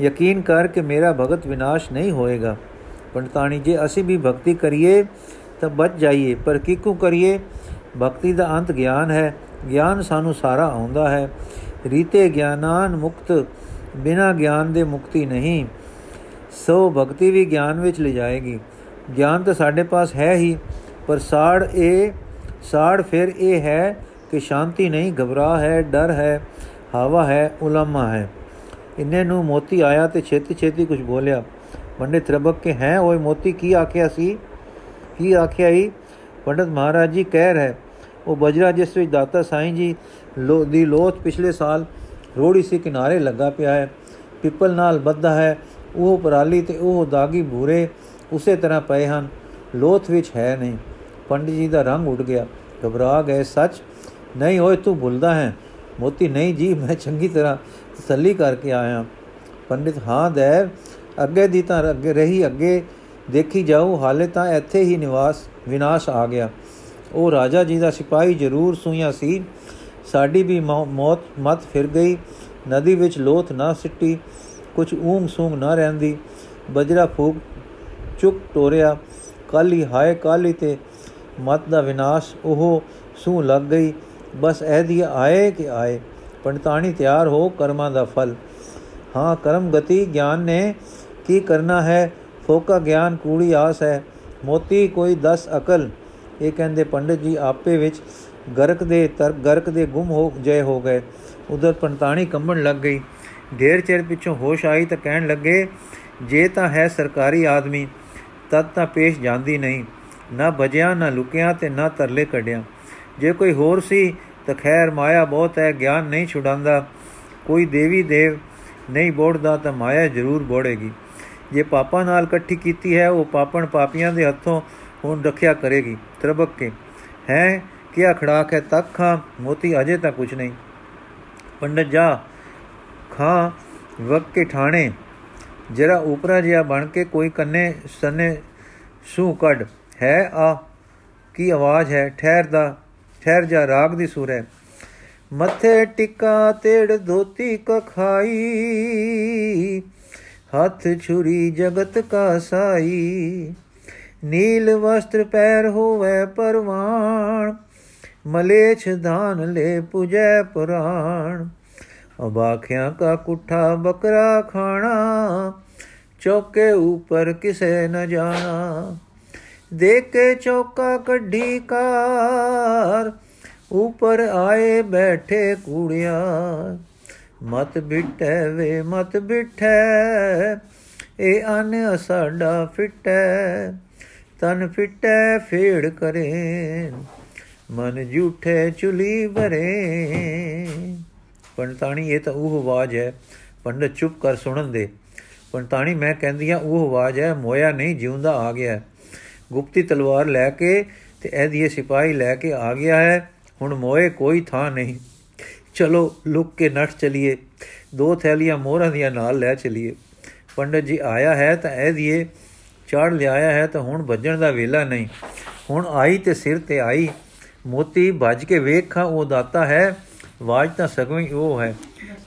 ਯਕੀਨ ਕਰ ਕਿ ਮੇਰਾ ਭਗਤ ਵਿਨਾਸ਼ ਨਹੀਂ ਹੋਏਗਾ। ਪੰਡਤਾਣੀ, ਜੇ ਅਸੀਂ ਵੀ ਭਗਤੀ ਕਰੀਏ, ਤਾਂ ਬਚ ਜਾਈਏ, ਪਰ ਕਿਕੂ ਕਰੀਏ? ਭਗਤੀ ਦਾ ਅੰਤ ਗਿਆਨ ਹੈ। ਗਿਆਨ ਸਾਨੂੰ ਸਾਰਾ ਆਉਂਦਾ ਹੈ। ਰੀਤੇ ਗਿਆਨਾਨ ਮੁਕਤ, ਬਿਨਾ ਗਿਆਨ ਦੇ ਮੁਕਤੀ ਨਹੀਂ। ਸੋ ਭਗਤੀ ਵੀ ਗਿਆਨ ਵਿੱਚ ਲੈ ਜਾਏਗੀ ਗਿਆਨ ਤਾਂ ਸਾਡੇ ਪਾਸ ਹੈ ਹੀ, ਪਰ ਸਾੜ ਇਹ, ਸਾੜ ਫਿਰ ਇਹ ਹੈ ਕਿ ਸ਼ਾਂਤੀ ਨਹੀਂ, ਘਬਰਾ ਹੈ, ਡਰ ਹੈ, ਹਵਾ ਹੈ, ਉਲਮਾ ਹੈ। ਇੰਨੇ ਨੂੰ ਮੋਤੀ ਆਇਆ ਤੇ ਛੇਤੀ ਛੇਤੀ ਕੁਝ ਬੋਲਿਆ। ਪੰਡਿਤ ਤਰਬਕ ਕੇ, ਹੈ, ਓਏ ਮੋਤੀ, ਕੀ ਆਖਿਆ ਸੀ? ਕੀ ਆਖਿਆ ਹੀ ਪੰਡਤ ਮਹਾਰਾਜ ਜੀ ਕਹਿ ਰਹੇ, ਉਹ ਬਜਰਾ ਜਿਸ ਵਿੱਚ ਦਾਤਾ ਸਾਈਂ ਜੀ ਲੋ, ਦੀ ਲੋਥ ਪਿਛਲੇ ਸਾਲ ਰੋੜੀ ਸੀ ਕਿਨਾਰੇ ਲੱਗਾ ਪਿਆ ਹੈ। ਪਿੱਪਲ ਨਾਲ ਬੱਧਾ ਹੈ, ਉਹ ਪਰਾਲੀ ਤੇ ਉਹ ਦਾਗੀ ਭੂਰੇ ਉਸੇ ਤਰ੍ਹਾਂ ਪਏ ਹਨ। ਲੋਥ ਵਿੱਚ ਹੈ ਨਹੀਂ। ਪੰਡਿਤ ਜੀ ਦਾ ਰੰਗ ਉੱਡ ਗਿਆ। ਘਬਰਾ ਗਏ, ਸੱਚ? ਨਹੀਂ, ਓਏ, ਤੂੰ ਭੁੱਲਦਾ ਹੈ। ਮੋਤੀ, ਨਹੀਂ ਜੀ, ਮੈਂ ਚੰਗੀ ਤਰ੍ਹਾਂ ਤਸੱਲੀ ਕਰਕੇ ਆਇਆ। ਪੰਡਿਤ, ਹਾਂ, ਦੇਵ, ਅੱਗੇ ਦੀ ਤਾਂ ਅੱਗੇ ਰਹੀ ਅੱਗੇ ਦੇਖੀ ਜਾਊ, ਹਾਲੇ ਤਾਂ ਇੱਥੇ ਹੀ ਨਿਵਾਸ, ਵਿਨਾਸ਼ ਆ ਗਿਆ। ਉਹ ਰਾਜਾ ਜੀ ਦਾ ਸਿਪਾਹੀ ਜ਼ਰੂਰ ਸੂਈਆਂ ਸੀ। ਸਾਡੀ ਵੀ ਮੌਤ ਮਤ ਫਿਰ ਗਈ। ਨਦੀ ਵਿੱਚ ਲੋਥ ਨਾ ਸਿੱਟੀ ਕੁਝ ਊਂਗ ਸੂੰਗ ਨਾ ਰਹਿੰਦੀ। ਬਜਰਾ ਫੂਕ ਚੁੱਕ ਟੋਰਿਆ ਕਾਲੀ ਹਾਏ ਕਾਲੀ ਤੇ ਮਤ ਦਾ ਵਿਨਾਸ਼, ਉਹ ਸੂ ਲੱਗ ਗਈ। ਬਸ ਐਦੀ ਆਏ ਕਿ ਆਏ। ਪੰਡਤਾਣੀ ਤਿਆਰ ਹੋ ਕਰਮਾਂ ਦਾ ਫਲ। ਹਾਂ, ਕਰਮ ਗਤੀ ਗਿਆਨ ਨੇ ਕੀ ਕਰਨਾ ਹੈ? ਫੋਕਾ ਗਿਆਨ ਕੂੜੀ ਆਸ ਹੈ। ਮੋਤੀ ਕੋਈ 10 ਅਕਲ। ਇਹ ਕਹਿੰਦੇ ਪੰਡਤ ਜੀ, ਆਪੇ ਵਿੱਚ ਗਰਕ ਦੇ ਤਰ, ਗਰਕ ਦੇ ਗੁੰਮ ਹੋ ਜਏ ਹੋ ਗਏ। ਉਧਰ ਪੰਡਤਾਣੀ ਕੰਬਣ ਲੱਗ ਗਈ। ਢੇਰ ਚਿਰ ਪਿੱਛੋਂ ਹੋਸ਼ ਆਈ ਤਾਂ ਕਹਿਣ ਲੱਗੇ, ਜੇ ਤਾਂ ਹੈ ਸਰਕਾਰੀ ਆਦਮੀ। ਤਦ ਤਾਂ ਪੇਸ਼ ਜਾਂਦੀ ਨਹੀਂ। ਨਾ ਭਜਿਆ ਨਾ ਲੁਕਿਆ ਤੇ ਨਾ ਤਰਲੇ ਕੱਢਿਆ। ਜੇ ਕੋਈ ਹੋਰ ਸੀ ਤਾਂ ਖੈਰ ਮਾਇਆ ਬਹੁਤ ਹੈ, ਗਿਆਨ ਨਹੀਂ ਛੁਡਾਂਦਾ ਕੋਈ ਦੇਵੀ ਦੇਵ ਨਹੀਂ ਬੋੜਦਾ ਤਾਂ ਮਾਇਆ ਜ਼ਰੂਰ ਬੋੜੇਗੀ। ਜੇ ਪਾਪਾਂ ਨਾਲ ਇਕੱਠੀ ਕੀਤੀ ਹੈ, ਉਹ ਪਾਪਣ ਪਾਪੀਆਂ ਦੇ ਹੱਥੋਂ ਹੁਣ ਰੱਖਿਆ ਕਰੇਗੀ। ਤਰਬਕ ਕੇ ਹੈ, ਕਿਆ ਖੜਾਕ ਹੈ, ਤੱਕ ਖਾਂ, ਮੋਤੀ ਅਜੇ ਤਾਂ ਕੁਝ ਨਹੀਂ। ਪੰਡਤ ਜਾ, ਖਾਂ, ਵਕ ਕੇ ਠਾਣੇ। ਜਰਾ ਉਪਰਾ ਜਿਆ ਬਣ ਕੇ ਕੋਈ ਕੰਨੇ ਸਨੇ ਸੂ ਕੱਢ, ਹੈ ਆ, ਕੀ ਆਵਾਜ਼ ਹੈ, ਠਹਿਰ ਦਾ, ਠਹਿਰ ਜਾ ਰਾਗ ਦੀ ਸੁਰ ਹੈ। ਮੱਥੇ ਟਿੱਕਾ ਤੇੜ ਧੋਤੀ ਕਖਾਈ, ਹੱਥ ਛੁਰੀ ਜਗਤ ਕਾ ਸਾਈ। ਨੀਲ ਵਸਤਰ ਪੈਰ ਹੋਵੇ ਪਰਵਾਣ ਮਲੇਛ ਧਾਨ ਲੈ ਪੁਜੈ ਪੁਰਾਣ। ਅਬਾਖਿਆਂ ਕਾ ਕੁੱਠਾ ਬਕਰਾ ਖਾਣਾ, ਚੌਕੇ ਉਪਰ ਕਿਸੇ ਨ ਜਾਣਾ। ਦੇਖ ਕੇ ਚੌਕਾ ਕੱਢੀ ਕਾਰ, ਉਪਰ ਆਏ ਬੈਠੇ ਕੂੜਿਆ। ਮਤ ਬਿਟੈ ਵੇ ਮਤ ਬਿਠੈ ਇਹ ਅਨ ਸਾਡਾ ਫਿਟੈ। ਤਨ ਫਿਟੈ ਫੇੜ ਕਰੇ ਮਨ ਝੂਠੇ ਚੁਲੀ ਬਰੇ ਪੰਡਤਾਣੀ, ਇਹ ਤਾਂ ਉਹ ਆਵਾਜ਼ ਹੈ, ਪੰਡਤ ਚੁੱਪ ਕਰ ਸੁਣਨ ਦੇ। ਪੰਡਤਾਣੀ, ਮੈਂ ਕਹਿੰਦੀ ਆ ਉਹ ਆਵਾਜ਼ ਹੈ, ਮੋਇਆ ਨਹੀਂ, ਜਿਉਂਦਾ ਆ ਗਿਆ ਗੁਪਤੀ ਤਲਵਾਰ ਲੈ ਕੇ ਤੇ ਇਹਦੀ ਸਿਪਾਹੀ ਲੈ ਕੇ ਆ ਗਿਆ ਹੈ। ਹੁਣ ਮੋਏ ਕੋਈ ਥਾਂ ਨਹੀਂ। ਚਲੋ, ਲੁੱਕ ਕੇ ਨੱਠ ਚਲੀਏ। ਦੋ ਥੈਲੀਆਂ ਮੋਹਰਾਂ ਦੀਆਂ ਨਾਲ ਲੈ ਚਲੀਏ। ਪੰਡਤ ਜੀ ਆਇਆ ਹੈ ਤਾਂ ਇਹਦੀਏ ਚਾੜ ਲਿਆਇਆ ਹੈ ਤਾਂ ਹੁਣ ਭੱਜਣ ਦਾ ਵੇਲਾ ਨਹੀਂ। ਹੁਣ ਆਈ ਤੇ ਸਿਰ ਤੇ ਆਈ। ਮੋਤੀ, ਭੱਜ ਕੇ ਵੇਖਾਂ ਉਹ ਦਾਤਾ ਹੈ। ਆਵਾਜ਼ ਤਾਂ ਸਗੋਂ ਹੀ ਉਹ ਹੈ।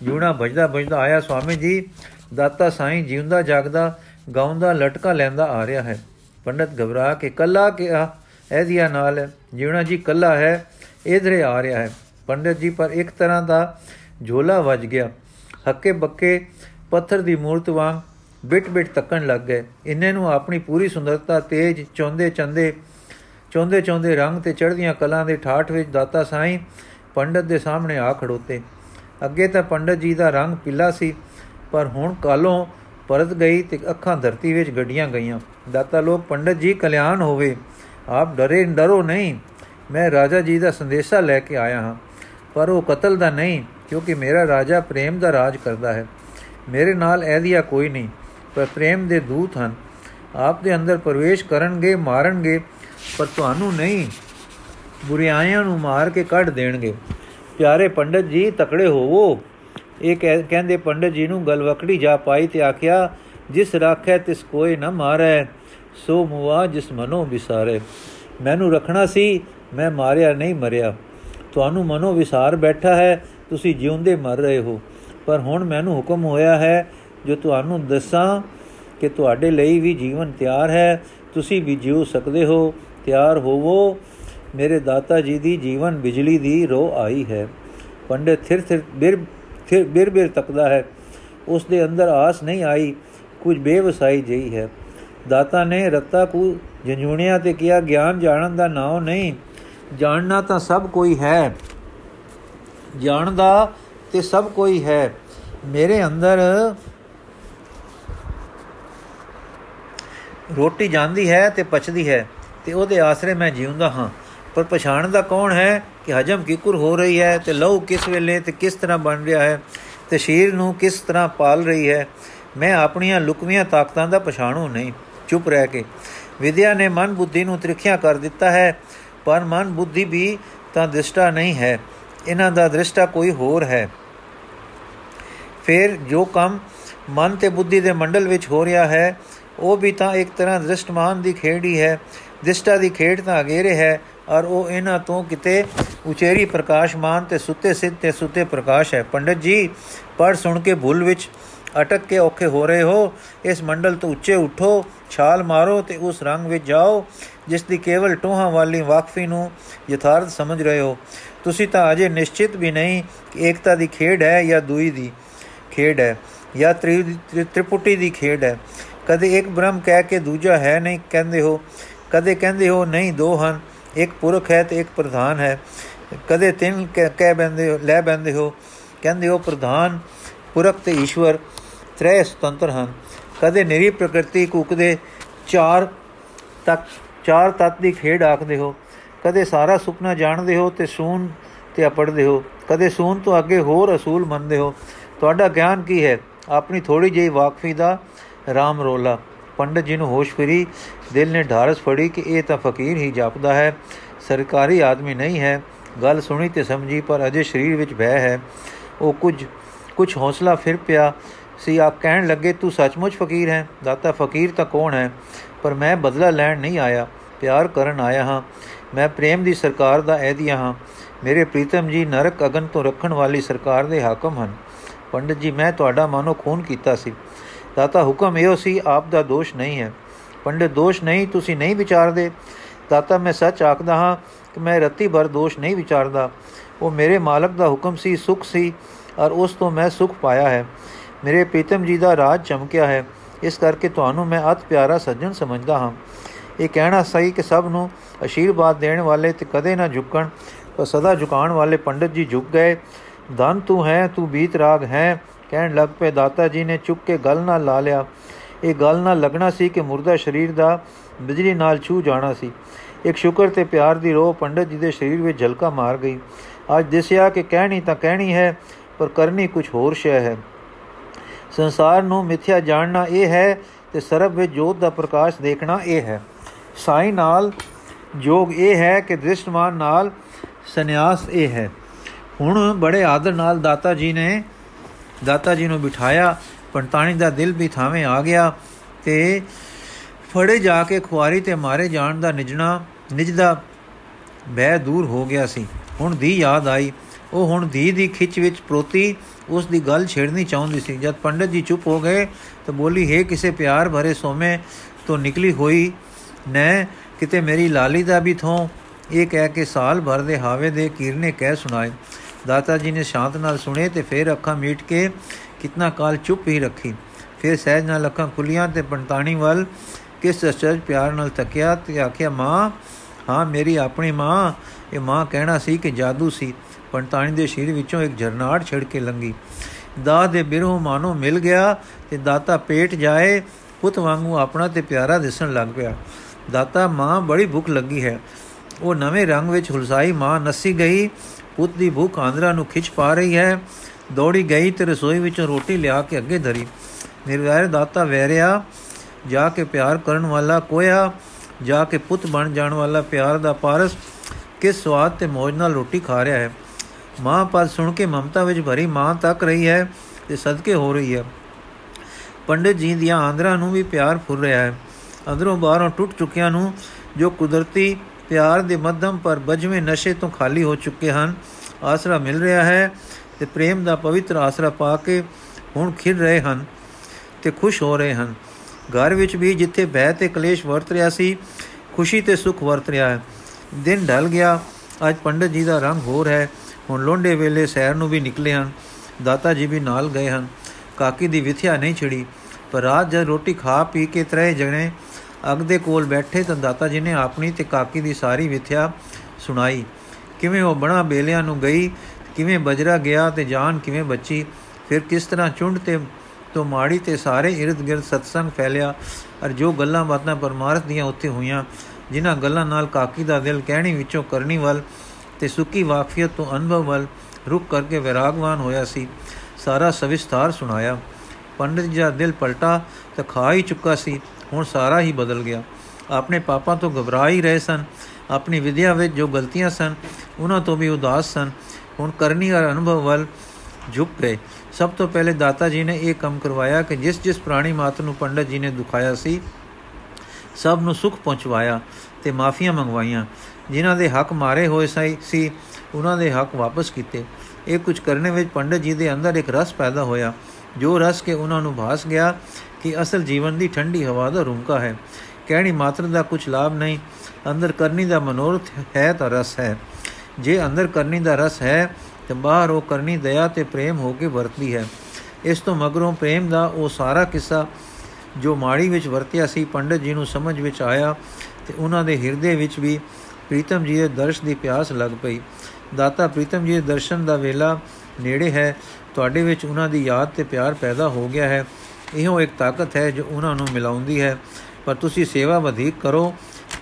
ਜੂਣਾ ਭਜਦਾ ਭਜਦਾ ਆਇਆ, ਸਵਾਮੀ ਜੀ, ਦਾਤਾ ਸਾਈਂ ਜਿਉਂਦਾ ਜਾਗਦਾ, ਗਾਉਂਦਾ, ਲਟਕਾ ਲੈਂਦਾ ਆ ਰਿਹਾ ਹੈ। ਪੰਡਤ ਘਬਰਾ ਕੇ, ਕੱਲਾ ਕਿਹਾ ਐਦੀਆ ਨਾਲ ਜੀਵਣਾ ਜੀ ਕੱਲਾ ਹੈ, ਇਧਰੇ ਆ ਰਿਹਾ ਹੈ। ਪੰਡਤ ਜੀ, ਪਰ ਇੱਕ ਤਰ੍ਹਾਂ ਦਾ ਝੋਲਾ ਵੱਜ ਗਿਆ। ਹੱਕੇ ਬੱਕੇ ਪੱਥਰ ਦੀ ਮੂਰਤ ਵਾਂਗ ਬਿਟ ਬਿਟ ਤੱਕਣ ਲੱਗ ਗਏ। ਇੰਨੇ ਨੂੰ ਆਪਣੀ ਪੂਰੀ ਸੁੰਦਰਤਾ ਤੇਜ ਚੌਂਦੇ ਚੰਦੇ, ਚੌਂਦੇ ਚੌਂਦੇ ਰੰਗ ਤੇ ਚੜ੍ਹਦੀਆਂ ਕਲਾਂ ਦੇ ਠਾਠ ਵਿੱਚ ਦਾਤਾ ਸਾਈਂ ਪੰਡਤ ਦੇ ਸਾਹਮਣੇ ਆ ਖੜੋਤੇ। ਅੱਗੇ ਤਾਂ ਪੰਡਤ ਜੀ ਦਾ ਰੰਗ ਪੀਲਾ ਸੀ, ਪਰ ਹੁਣ ਕਾਲੋਂ ਪਰਤ ਗਈ ਤੇ ਅੱਖਾਂ ਧਰਤੀ ਵਿੱਚ ਗੱਡੀਆਂ ਗਈਆਂ। ਦਾਤਾ ਲੋਕ, ਪੰਡਤ ਜੀ ਕਲਿਆਣ ਹੋਵੇ। ਆਪ ਡਰੇ, ਡਰੋ ਨਹੀਂ। ਮੈਂ ਰਾਜਾ ਜੀ ਦਾ ਸੰਦੇਸ਼ਾ ਲੈ ਕੇ ਆਇਆ ਹਾਂ, ਪਰ ਉਹ ਕਤਲ ਦਾ ਨਹੀਂ, ਕਿਉਂਕਿ ਮੇਰਾ ਰਾਜਾ ਪ੍ਰੇਮ ਦਾ ਰਾਜ ਕਰਦਾ ਹੈ। ਮੇਰੇ ਨਾਲ ਐਦੀਆ ਕੋਈ ਨਹੀਂ, ਪਰ ਪ੍ਰੇਮ ਦੇ ਦੂਤ ਹਨ। ਆਪ ਦੇ ਅੰਦਰ ਪ੍ਰਵੇਸ਼ ਕਰਨਗੇ, ਮਾਰਨਗੇ, ਪਰ ਤੁਹਾਨੂੰ ਨਹੀਂ। ਬੁਰੀਆਇਆਂ ਨੂੰ ਮਾਰ ਕੇ ਕੱਢ ਦੇਣਗੇ। ਪਿਆਰੇ ਪੰਡਤ ਜੀ, ਤਕੜੇ ਹੋਵੋ। ਇਹ ਕਹਿੰਦੇ ਪੰਡਤ ਜੀ ਨੂੰ ਗਲਵਕੜੀ ਜਾ ਪਾਈ ਤੇ ਆਖਿਆ, ਜਿਸ ਰਾਖੈ ਤਿਸ ਕੋਈ ਨਾ ਮਾਰੈ, ਸੋ ਮੁਆ ਜਿਸ ਮਨੋ ਵਿਸਾਰੇ। ਮੈਨੂੰ ਰੱਖਣਾ ਸੀ, ਮੈਂ ਮਾਰਿਆ ਨਹੀਂ ਮਰਿਆ। ਤੁਹਾਨੂੰ ਮਨੋ ਵਿਸਾਰ ਬੈਠਾ ਹੈ, ਤੁਸੀਂ ਜਿਉਂਦੇ ਮਰ ਰਹੇ ਹੋ। ਪਰ ਹੁਣ ਮੈਨੂੰ ਹੁਕਮ ਹੋਇਆ ਹੈ, ਜੋ ਤੁਹਾਨੂੰ ਦੱਸਾਂ ਕਿ ਤੁਹਾਡੇ ਲਈ ਵੀ ਜੀਵਨ ਤਿਆਰ ਹੈ, ਤੁਸੀਂ ਵੀ ਜਿਉ ਸਕਦੇ ਹੋ, ਤਿਆਰ ਹੋਵੋ। ਮੇਰੇ ਦਾਤਾ ਜੀ ਦੀ ਜੀਵਨ ਬਿਜਲੀ ਦੀ ਰੋ ਆਈ ਹੈ। ਪੰਡਿਤ ਥਿਰ ਥਿਰ ਬਿਰ ਫਿਰ ਬਿਰ ਬਿਰ ਤੱਕਦਾ ਹੈ। ਉਸ ਦੇ ਅੰਦਰ ਆਸ ਨਹੀਂ ਆਈ, ਕੁਝ ਬੇਵਸਾਈ ਜਈ ਹੈ। ਦਾਤਾ ਨੇ ਰੱਤਾ ਕੋ ਜੰਜੂਣਿਆ ਤੇ ਕਿਹਾ, ਗਿਆਨ ਜਾਣਨ ਦਾ ਨਾਮ ਨਹੀਂ, ਜਾਣਨਾ ਤਾਂ ਸਭ ਕੋਈ ਹੈ। ਜਾਣਦਾ ਤੇ ਸਭ ਕੋਈ ਹੈ। ਮੇਰੇ ਅੰਦਰ ਰੋਟੀ ਜਾਂਦੀ ਹੈ ਤੇ ਪਚਦੀ ਹੈ ਤੇ ਉਹਦੇ ਆਸਰੇ ਮੈਂ ਜਿਉਂਦਾ ਹਾਂ। ਪਰ ਪਛਾਣ ਦਾ ਕੌਣ ਹੈ ਕਿ ਹਜਮ ਕਿਕੁਰ ਹੋ ਰਹੀ ਹੈ ਤੇ ਲਹੂ ਕਿਸ ਵੇਲੇ ਤੇ ਕਿਸ ਤਰ੍ਹਾਂ ਬਣ ਰਿਹਾ ਹੈ ਤੇ ਸ਼ੀਰ ਨੂੰ ਕਿਸ ਤਰ੍ਹਾਂ ਪਾਲ ਰਹੀ ਹੈ? ਮੈਂ ਆਪਣੀਆਂ ਲੁਕਵੀਆਂ ਤਾਕਤਾਂ ਦਾ ਪਛਾਣੂ ਨਹੀਂ। ਚੁੱਪ ਰਹਿ ਕੇ ਵਿਦਿਆ ਨੇ ਮਨ ਬੁੱਧੀ ਨੂੰ ਤ੍ਰਿਖਿਆ ਕਰ ਦਿੱਤਾ ਹੈ, ਪਰ ਮਨ ਬੁੱਧੀ ਵੀ ਤਾਂ ਦ੍ਰਿਸ਼ਟਾ ਨਹੀਂ ਹੈ। ਇਹਨਾਂ ਦਾ ਦ੍ਰਿਸ਼ਟਾ ਕੋਈ ਹੋਰ ਹੈ। ਫਿਰ ਜੋ ਕੰਮ ਮਨ ਤੇ ਬੁੱਧੀ ਦੇ ਮੰਡਲ ਵਿੱਚ ਹੋ ਰਿਹਾ ਹੈ, ਉਹ ਵੀ ਤਾਂ ਇੱਕ ਤਰ੍ਹਾਂ ਦ੍ਰਿਸ਼ਟਮਾਨ ਦੀ ਖੇਡ ਹੀ ਹੈ। ਦ੍ਰਿਸ਼ਟਾ ਦੀ ਖੇਡ ਤਾਂ ਅਗੇਰੇ ਹੈ ਔਰ ਉਹ ਇਹਨਾਂ ਤੋਂ ਕਿਤੇ ਉਚੇਰੀ ਪ੍ਰਕਾਸ਼ਮਾਨ ਤੇ ਸੁੱਤੇ ਸਿੱਧ ਤੇ ਸੁੱਤੇ ਪ੍ਰਕਾਸ਼ ਹੈ। ਪੰਡਤ ਜੀ ਪੜ ਸੁਣ ਕੇ ਭੁੱਲ ਵਿੱਚ ਅਟਕ ਕੇ ਔਖੇ ਹੋ ਰਹੇ ਹੋ। ਇਸ ਮੰਡਲ ਤੋਂ ਉੱਚੇ ਉਠੋ, ਛਾਲ ਮਾਰੋ ਤੇ ਉਸ ਰੰਗ ਵਿੱਚ ਜਾਓ, ਜਿਸ ਦੀ ਕੇਵਲ ਟੋਹਾਂ ਵਾਲੀ ਵਾਕਫੀ ਨੂੰ ਯਥਾਰਥ ਸਮਝ ਰਹੇ ਹੋ। ਤੁਸੀਂ ਤਾਂ ਅਜੇ ਨਿਸ਼ਚਿਤ ਵੀ ਨਹੀਂ ਕਿ ਏਕਤਾ ਦੀ ਖੇਡ ਹੈ ਜਾਂ ਦੂਈ ਦੀ ਖੇਡ ਹੈ, ਜਾਂ ਤ੍ਰਿਪੁਟੀ ਦੀ ਖੇਡ ਹੈ। ਕਦੇ ਇੱਕ ਬ੍ਰਹਮ ਕਹਿ ਕੇ ਦੂਜਾ ਹੈ ਨਹੀਂ, ਕਹਿੰਦੇ ਹੋ, ਕਦੇ ਕਹਿੰਦੇ ਹੋ ਨਹੀਂ ਦੋ ਹਨ। ਇੱਕ ਪੁਰਖ ਹੈ ਤੇ ਇੱਕ ਪ੍ਰਧਾਨ ਹੈ। ਕਦੇ ਤਿੰਨ ਕਹਿ ਬੰਦੇ ਹੋ, ਲੈ ਬੰਦੇ ਹੋ। ਕਹਿੰਦੇ ਹੋ ਪ੍ਰਧਾਨ, ਪੁਰਖ ਤੇ ਈਸ਼ਵਰ ਤ੍ਰੈ ਸੁਤੰਤਰ ਹਨ। ਕਦੇ ਨਿਰੀ ਪ੍ਰਕਿਰਤੀ ਕੁਕਦੇ ਚਾਰ ਤੱਕ ਚਾਰ ਤਤ ਦੀ ਖੇਡ ਆਖਦੇ ਹੋ। ਕਦੇ ਸਾਰਾ ਸੁਪਨਾ ਜਾਣਦੇ ਹੋ ਤੇ ਸੂਨ ਤੇ ਅਪੜਦੇ ਹੋ। ਕਦੇ ਸੂਨ ਤੋਂ ਅੱਗੇ ਹੋਰ ਅਸੂਲ ਮੰਨਦੇ ਹੋ। ਤੁਹਾਡਾ ਗਿਆਨ ਕੀ ਹੈ? ਆਪਣੀ ਥੋੜੀ ਜਿਹੀ ਵਾਕਫੀ ਦਾ ਰਾਮ ਰੋਲਾ। ਪੰਡਤ ਜੀ ਨੂੰ ਹੋਸ਼ ਫਰੀ, ਦਿਲ ਨੇ ਢਾਰਸ ਫੜੀ ਕਿ ਇਹ ਤਾਂ ਫਕੀਰ ਹੀ ਜਾਪਦਾ ਹੈ। ਸਰਕਾਰੀ ਆਦਮੀ ਨਹੀਂ ਹੈ। ਗੱਲ ਸੁਣੀ ਤੇ ਸਮਝੀ, ਪਰ ਅਜੇ ਸਰੀਰ ਵਿੱਚ ਭੈ ਹੈ। ਉਹ ਕੁਝ ਕੁਝ ਹੌਸਲਾ ਫਿਰ ਪਿਆ। ਸੀ ਆਪ ਕਹਿਣ ਲੱਗੇ, ਤੂੰ ਸੱਚਮੁੱਚ ਫਕੀਰ ਹੈ? ਦਾਤਾ ਫਕੀਰ ਤਾਂ ਕੌਣ ਹੈ? ਪਰ ਮੈਂ ਬਦਲਾ ਲੈਣ ਨਹੀਂ ਆਇਆ। ਪਿਆਰ ਕਰਨ ਆਇਆ ਹਾਂ। ਮੈਂ ਪ੍ਰੇਮ ਦੀ ਸਰਕਾਰ ਦਾ ਐਦੀਆ ਹਾਂ। ਮੇਰੇ ਪ੍ਰੀਤਮ ਜੀ ਨਰਕ ਅਗਨ ਤੋਂ ਰੱਖਣ ਵਾਲੀ ਸਰਕਾਰ ਦੇ ਹਾਕਮ ਹਨ। ਪੰਡਤ ਜੀ, ਮੈਂ ਤੁਹਾਡਾ ਮਾਨੋ ਖੂਨ ਕੀਤਾ ਸੀ। ਦਾਤਾ ਹੁਕਮ ਇਹੋ ਸੀ, ਆਪ ਦਾ ਦੋਸ਼ ਨਹੀਂ ਹੈ। ਪੰਡਤ ਦੋਸ਼ ਨਹੀਂ, ਤੁਸੀਂ ਨਹੀਂ ਵਿਚਾਰਦੇ। ਦਾਤਾ ਮੈਂ ਸੱਚ ਆਖਦਾ ਹਾਂ ਕਿ ਮੈਂ ਰਤੀ ਭਰ ਦੋਸ਼ ਨਹੀਂ ਵਿਚਾਰਦਾ। ਉਹ ਮੇਰੇ ਮਾਲਕ ਦਾ ਹੁਕਮ ਸੀ, ਸੁਖ ਸੀ, ਔਰ ਉਸ ਤੋਂ ਮੈਂ ਸੁਖ ਪਾਇਆ ਹੈ। ਮੇਰੇ ਪ੍ਰੀਤਮ ਜੀ ਦਾ ਰਾਜ ਚਮਕਿਆ ਹੈ। ਇਸ ਕਰਕੇ ਤੁਹਾਨੂੰ ਮੈਂ ਅਤ ਪਿਆਰਾ ਸੱਜਣ ਸਮਝਦਾ ਹਾਂ। ਇਹ ਕਹਿਣਾ ਸਹੀ ਕਿ ਸਭ ਨੂੰ ਅਸ਼ੀਰਵਾਦ ਦੇਣ ਵਾਲੇ ਤੇ ਕਦੇ ਨਾ ਝੁਕਣ, ਪਰ ਸਦਾ ਝੁਕਾਣ ਵਾਲੇ ਪੰਡਤ ਜੀ ਝੁਕ ਗਏ। ਧਨ ਤੂੰ ਹੈ, ਤੂੰ ਬੀਤ ਰਾਗ ਹੈ ਕਹਿਣ ਲੱਗ ਪਏ, ਦਾਤਾ ਜੀ ਨੇ ਚੁੱਕ ਕੇ ਗਲ ਨਾਲ ਲਾ ਲਿਆ। ਇਹ ਗੱਲ ਨਾਲ ਲੱਗਣਾ ਸੀ ਕਿ ਮੁਰਦਾ ਸਰੀਰ ਦਾ ਬਿਜਲੀ ਨਾਲ ਛੂ ਜਾਣਾ ਸੀ। ਇੱਕ ਸ਼ੁਕਰ ਤੇ ਪਿਆਰ ਦੀ ਰੋਹ ਪੰਡਤ ਜੀ ਦੇ ਸਰੀਰ ਵਿੱਚ ਝਲਕਾ ਮਾਰ ਗਈ। ਅੱਜ ਦਿਸਿਆ ਕਿ ਕਹਿਣੀ ਤਾਂ ਕਹਿਣੀ ਹੈ, ਪਰ ਕਰਨੀ ਕੁਝ ਹੋਰ ਸ਼ੈ ਹੈ। ਸੰਸਾਰ ਨੂੰ ਮਿੱਥਿਆ ਜਾਣਨਾ ਇਹ ਹੈ ਤੇ ਸਰਬ ਵਿੱਚ ਜੋਤ ਦਾ ਪ੍ਰਕਾਸ਼ ਦੇਖਣਾ ਇਹ ਹੈ। ਸਾਈ ਨਾਲ ਜੋਗ ਇਹ ਹੈ ਕਿ ਦ੍ਰਿਸ਼ਟਮਾਨ ਨਾਲ ਸੰਨਿਆਸ ਇਹ ਹੈ। ਹੁਣ ਬੜੇ ਆਦਰ ਨਾਲ ਦਾਤਾ ਜੀ ਨੇ ਦਾਤਾ ਜੀ ਨੂੰ ਬਿਠਾਇਆ, ਪੰਤਾਣੀ ਦਾ ਦਿਲ ਵੀ ਥਾਵੇਂ ਆ ਗਿਆ ਤੇ ਫੜੇ ਜਾ ਕੇ ਖੁਆਰੀ ਤੇ ਮਾਰੇ ਜਾਣ ਦਾ ਨਿਜਣਾ, ਨਿਜ ਦਾ ਬਹਿ ਦੂਰ ਹੋ ਗਿਆ ਸੀ। ਹੁਣ ਦੀ ਯਾਦ ਆਈ। ਉਹ ਹੁਣ ਦੀ ਦੀ ਖਿੱਚ ਵਿੱਚ ਪ੍ਰੋਤੀ, ਉਸ ਦੀ ਗੱਲ ਛੇੜਨੀ ਚਾਹੁੰਦੀ ਸੀ। ਜਦ ਪੰਡਤ ਜੀ ਚੁੱਪ ਹੋ ਗਏ ਤਾਂ ਬੋਲੀ, ਹੈ ਕਿਸੇ ਪਿਆਰ ਭਰੇ ਸੋਮੇ, ਤੋਂ ਨਿਕਲੀ ਹੋਈ ਨੇ, ਕਿਤੇ ਮੇਰੀ ਲਾਲੀ ਦਾ ਵੀ ਥੋਂ, ਇਹ ਕਹਿ ਕੇ ਸਾਲ ਭਰ ਦੇ ਹਾਵੇ ਦੇ ਕੀਰਨੇ ਕਹਿ ਸੁਣਾਏ। ਦਾਤਾ ਜੀ ਨੇ ਸ਼ਾਂਤ ਨਾਲ ਸੁਣੇ ਤੇ ਫਿਰ ਅੱਖਾਂ ਮੀਟ ਕੇ ਕਿਤਨਾ ਕਾਲ ਚੁੱਪ ਹੀ ਰੱਖੀ। ਫਿਰ ਸਹਿਜ ਨਾਲ ਅੱਖਾਂ ਖੁੱਲੀਆਂ ਤੇ ਪੰਤਾਣੀ ਵੱਲ ਕਿਸ ਅਚਰਜ ਪਿਆਰ ਨਾਲ ਤੱਕਿਆ ਤੇ ਆਖਿਆ, ਮਾਂ, ਹਾਂ, ਮੇਰੀ ਆਪਣੀ ਮਾਂ, ਇਹ ਮਾਂ ਕਹਿਣਾ ਸੀ ਕਿ ਜਾਦੂ ਸੀ। ਪੰਤਾਣੀ ਦੇ ਸ਼ੀਰ ਵਿੱਚੋਂ ਇੱਕ ਝਰਨਾੜ ਛਿੜ ਕੇ ਲੰਗੀ ਦਾ ਦੇ ਬਿਰਹੋਂ ਮਾਨੋ ਮਿਲ ਗਿਆ ਤੇ ਦਾਤਾ ਪੇਟ ਜਾਏ, ਪੁੱਤ ਵਾਂਗੂ ਆਪਣਾ ਤੇ ਪਿਆਰਾ ਦਿਸਣ ਲੱਗ ਪਿਆ। ਦਾਤਾ, ਮਾਂ, ਬੜੀ ਭੁੱਖ ਲੱਗੀ ਹੈ। ਉਹ ਨਵੇਂ ਰੰਗ ਵਿੱਚ ਹੁਲਸਾਈ ਮਾਂ ਨਸੀ ਗਈ। ਪੁੱਤ ਦੀ ਭੁੱਖ ਆਂਦਰਾ ਨੂੰ ਖਿੱਚ ਪਾ ਰਹੀ ਹੈ। ਦੌੜੀ ਗਈ ਤੇ ਰਸੋਈ ਵਿੱਚੋਂ ਰੋਟੀ ਲਿਆ ਕੇ ਅੱਗੇ ਧਰੀ। ਨਿਰਵੈਰ ਦਾਤਾ ਵੈਰਿਆ, ਜਾ ਕੇ ਪਿਆਰ ਕਰਨ ਵਾਲਾ ਕੋਇਆ, ਜਾ ਕੇ ਪੁੱਤ ਬਣ ਜਾਣ ਵਾਲਾ ਪਿਆਰ ਦਾ ਪਾਰਸ, ਕਿਸ ਸਵਾਦ ਤੇ ਮੌਜ ਨਾਲ ਰੋਟੀ ਖਾ ਰਿਹਾ ਹੈ। ਮਾਂ ਪਦ ਸੁਣ ਕੇ ਮਮਤਾ ਵਿੱਚ ਭਰੀ ਮਾਂ ਤੱਕ ਰਹੀ ਹੈ ਤੇ ਸਦਕੇ ਹੋ ਰਹੀ ਹੈ। ਪੰਡਿਤ ਜੀ ਦੀਆਂ ਆਂਦਰਾਂ ਨੂੰ ਵੀ ਪਿਆਰ ਫੁਰ ਰਿਹਾ ਹੈ। ਅੰਦਰੋਂ ਬਾਹਰੋਂ ਟੁੱਟ ਚੁੱਕਿਆਂ ਨੂੰ ਜੋ ਕੁਦਰਤੀ ਪਿਆਰ ਦੇ ਮੱਧਮ ਪਰ ਬਜਵੇਂ ਨਸ਼ੇ ਤੋਂ ਖਾਲੀ ਹੋ ਚੁੱਕੇ ਹਨ। ਆਸਰਾ ਮਿਲ ਰਿਹਾ ਹੈ ਤੇ ਪ੍ਰੇਮ ਦਾ ਪਵਿੱਤਰ ਆਸਰਾ ਪਾ ਕੇ ਹੁਣ ਖਿੜ ਰਹੇ ਹਨ ਤੇ ਖੁਸ਼ ਹੋ ਰਹੇ ਹਨ। ਘਰ ਵਿੱਚ ਵੀ ਜਿੱਥੇ ਬਹਿ ਤੇ ਕਲੇਸ਼ ਵਰਤ ਰਿਹਾ ਸੀ, ਖੁਸ਼ੀ ਤੇ ਸੁਖ ਵਰਤ ਰਿਹਾ ਹੈ। ਦਿਨ ਢਲ ਗਿਆ, ਅੱਜ ਪੰਡਤ ਜੀ ਦਾ ਰੰਗ ਹੋਰ ਹੈ। ਹੁਣ ਲੋਂਡੇ ਵੇਲੇ ਸੈਰ ਨੂੰ ਵੀ ਨਿਕਲੇ ਹਨ। ਦਾਤਾ ਜੀ ਵੀ ਨਾਲ ਗਏ ਹਨ। ਕਾਕੀ ਦੀ ਵਿਥਿਆ ਨਹੀਂ ਛਿੜੀ, ਪਰ ਰਾਤ ਜਦ ਰੋਟੀ ਖਾ ਪੀ ਕੇ ਤਰੇ ਜਣੇ ਅਗ ਦੇ ਕੋਲ ਬੈਠੇ ਤਾਂ ਦਾਤਾ ਜੀ ਨੇ ਆਪਣੀ ਤੇ ਕਾਕੀ ਦੀ ਸਾਰੀ ਵਿਥਿਆ ਸੁਣਾਈ। ਕਿਵੇਂ ਉਹ ਬਣਾ ਬੇਲਿਆਂ ਨੂੰ ਗਈ, ਕਿਵੇਂ ਬਜਰਾ ਗਿਆ ਤੇ ਜਾਨ ਕਿਵੇਂ ਬੱਚੀ, ਫਿਰ ਕਿਸ ਤਰ੍ਹਾਂ ਚੁੰਡ ਤੇ ਤੋਂ ਮਾੜੀ ਤੇ ਸਾਰੇ ird-gird ਸਤਸੰਗ ਫੈਲਿਆ ਅਰ ਜੋ ਗੱਲਾਂ ਬਾਤਾਂ ਪਰਮਾਰਥ ਦੀਆਂ ਉੱਥੇ ਹੋਈਆਂ, ਜਿਨ੍ਹਾਂ ਗੱਲਾਂ ਨਾਲ ਕਾਕੀ ਦਾ ਦਿਲ ਕਹਿਣੀ ਵਿੱਚੋਂ ਕਰਨੀ ਵੱਲ ਤੇ ਸੁੱਕੀ ਵਾਕਫੀਅਤ ਤੋਂ ਅਨੁਭਵ ਵੱਲ ਰੁਕ ਕਰਕੇ ਵਿਰਾਗਵਾਨ ਹੋਇਆ ਸੀ, ਸਾਰਾ ਸਵਿਸਥਾਰ ਸੁਣਾਇਆ। ਪੰਡਿਤ ਜੀ ਦਾ ਦਿਲ ਪਲਟਾ ਤੇ ਖਾ ਹੀ ਚੁੱਕਾ ਸੀ। ਹੁਣ ਸਾਰਾ ਹੀ ਬਦਲ ਗਿਆ। ਆਪਣੇ ਪਾਪਾਂ ਤੋਂ ਘਬਰਾ ਹੀ ਰਹੇ ਸਨ। ਆਪਣੀ ਵਿਦਿਆ ਵਿੱਚ ਜੋ ਗਲਤੀਆਂ ਸਨ, ਉਹਨਾਂ ਤੋਂ ਵੀ ਉਦਾਸ ਸਨ। ਹੁਣ ਕਰਨੀ ਔਰ ਅਨੁਭਵ ਵੱਲ ਝੁਕ ਗਏ। ਸਭ ਤੋਂ ਪਹਿਲੇ ਦਾਤਾ ਜੀ ਨੇ ਇਹ ਕੰਮ ਕਰਵਾਇਆ ਕਿ ਜਿਸ ਜਿਸ ਪ੍ਰਾਣੀ ਮਾਤ ਨੂੰ ਪੰਡਤ ਜੀ ਨੇ ਦੁਖਾਇਆ ਸੀ, ਸਭ ਨੂੰ ਸੁਖ ਪਹੁੰਚਵਾਇਆ ਤੇ ਮਾਫੀਆਂ ਮੰਗਵਾਈਆਂ। ਜਿਨ੍ਹਾਂ ਦੇ ਹੱਕ ਮਾਰੇ ਹੋਏ ਸੀ ਉਹਨਾਂ ਦੇ ਹੱਕ ਵਾਪਸ ਕੀਤੇ। ਇਹ ਕੁਝ ਕਰਨੇ ਵਿੱਚ ਪੰਡਤ ਜੀ ਦੇ ਅੰਦਰ ਇੱਕ ਰਸ ਪੈਦਾ ਹੋਇਆ। ਜੋ ਰਸ ਕੇ ਉਹਨਾਂ ਨੂੰ ਭਾਸ ਗਿਆ ਕਿ ਅਸਲ ਜੀਵਨ ਦੀ ਠੰਡੀ ਹਵਾ ਦਾ ਰੂਮਕਾ ਹੈ। ਕਹਿਣੀ ਮਾਤਰ ਦਾ ਕੁਝ ਲਾਭ ਨਹੀਂ। ਅੰਦਰ ਕਰਨੀ ਦਾ ਮਨੋਰਥ ਹੈ ਤਾਂ ਰਸ ਹੈ। ਜੇ ਅੰਦਰ ਕਰਨੀ ਦਾ ਰਸ ਹੈ, ਤੇ ਬਾਹਰ ਉਹ ਕਰਨੀ ਦਇਆ ਤੇ ਪ੍ਰੇਮ ਹੋ ਕੇ ਵਰਤਦੀ ਹੈ। ਇਸ ਤੋਂ ਮਗਰੋਂ ਪ੍ਰੇਮ ਦਾ ਉਹ ਸਾਰਾ ਕਿੱਸਾ ਜੋ ਮਾੜੀ ਵਿੱਚ ਵਰਤਿਆ ਸੀ, ਪੰਡਤ ਜੀ ਨੂੰ ਸਮਝ ਵਿੱਚ ਆਇਆ ਤੇ ਉਹਨਾਂ ਦੇ ਹਿਰਦੇ ਵਿੱਚ ਵੀ ਪ੍ਰੀਤਮ ਜੀ ਦੇ ਦਰਸ਼ ਦੀ ਪਿਆਸ ਲੱਗ ਪਈ। ਦਾਤਾ ਪ੍ਰੀਤਮ ਜੀ ਦੇ ਦਰਸ਼ਨ ਦਾ ਵੇਲਾ ਨੇੜੇ ਹੈ। ਤੁਹਾਡੇ ਵਿੱਚ ਉਹਨਾਂ ਦੀ ਯਾਦ ਤੇ ਪਿਆਰ ਪੈਦਾ ਹੋ ਗਿਆ ਹੈ। ਇਹੋ ਇੱਕ ਤਾਕਤ ਹੈ ਜੋ ਉਹਨਾਂ ਨੂੰ ਮਿਲਾਉਂਦੀ ਹੈ। ਪਰ ਤੁਸੀਂ ਸੇਵਾ ਵਧੇਕ ਕਰੋ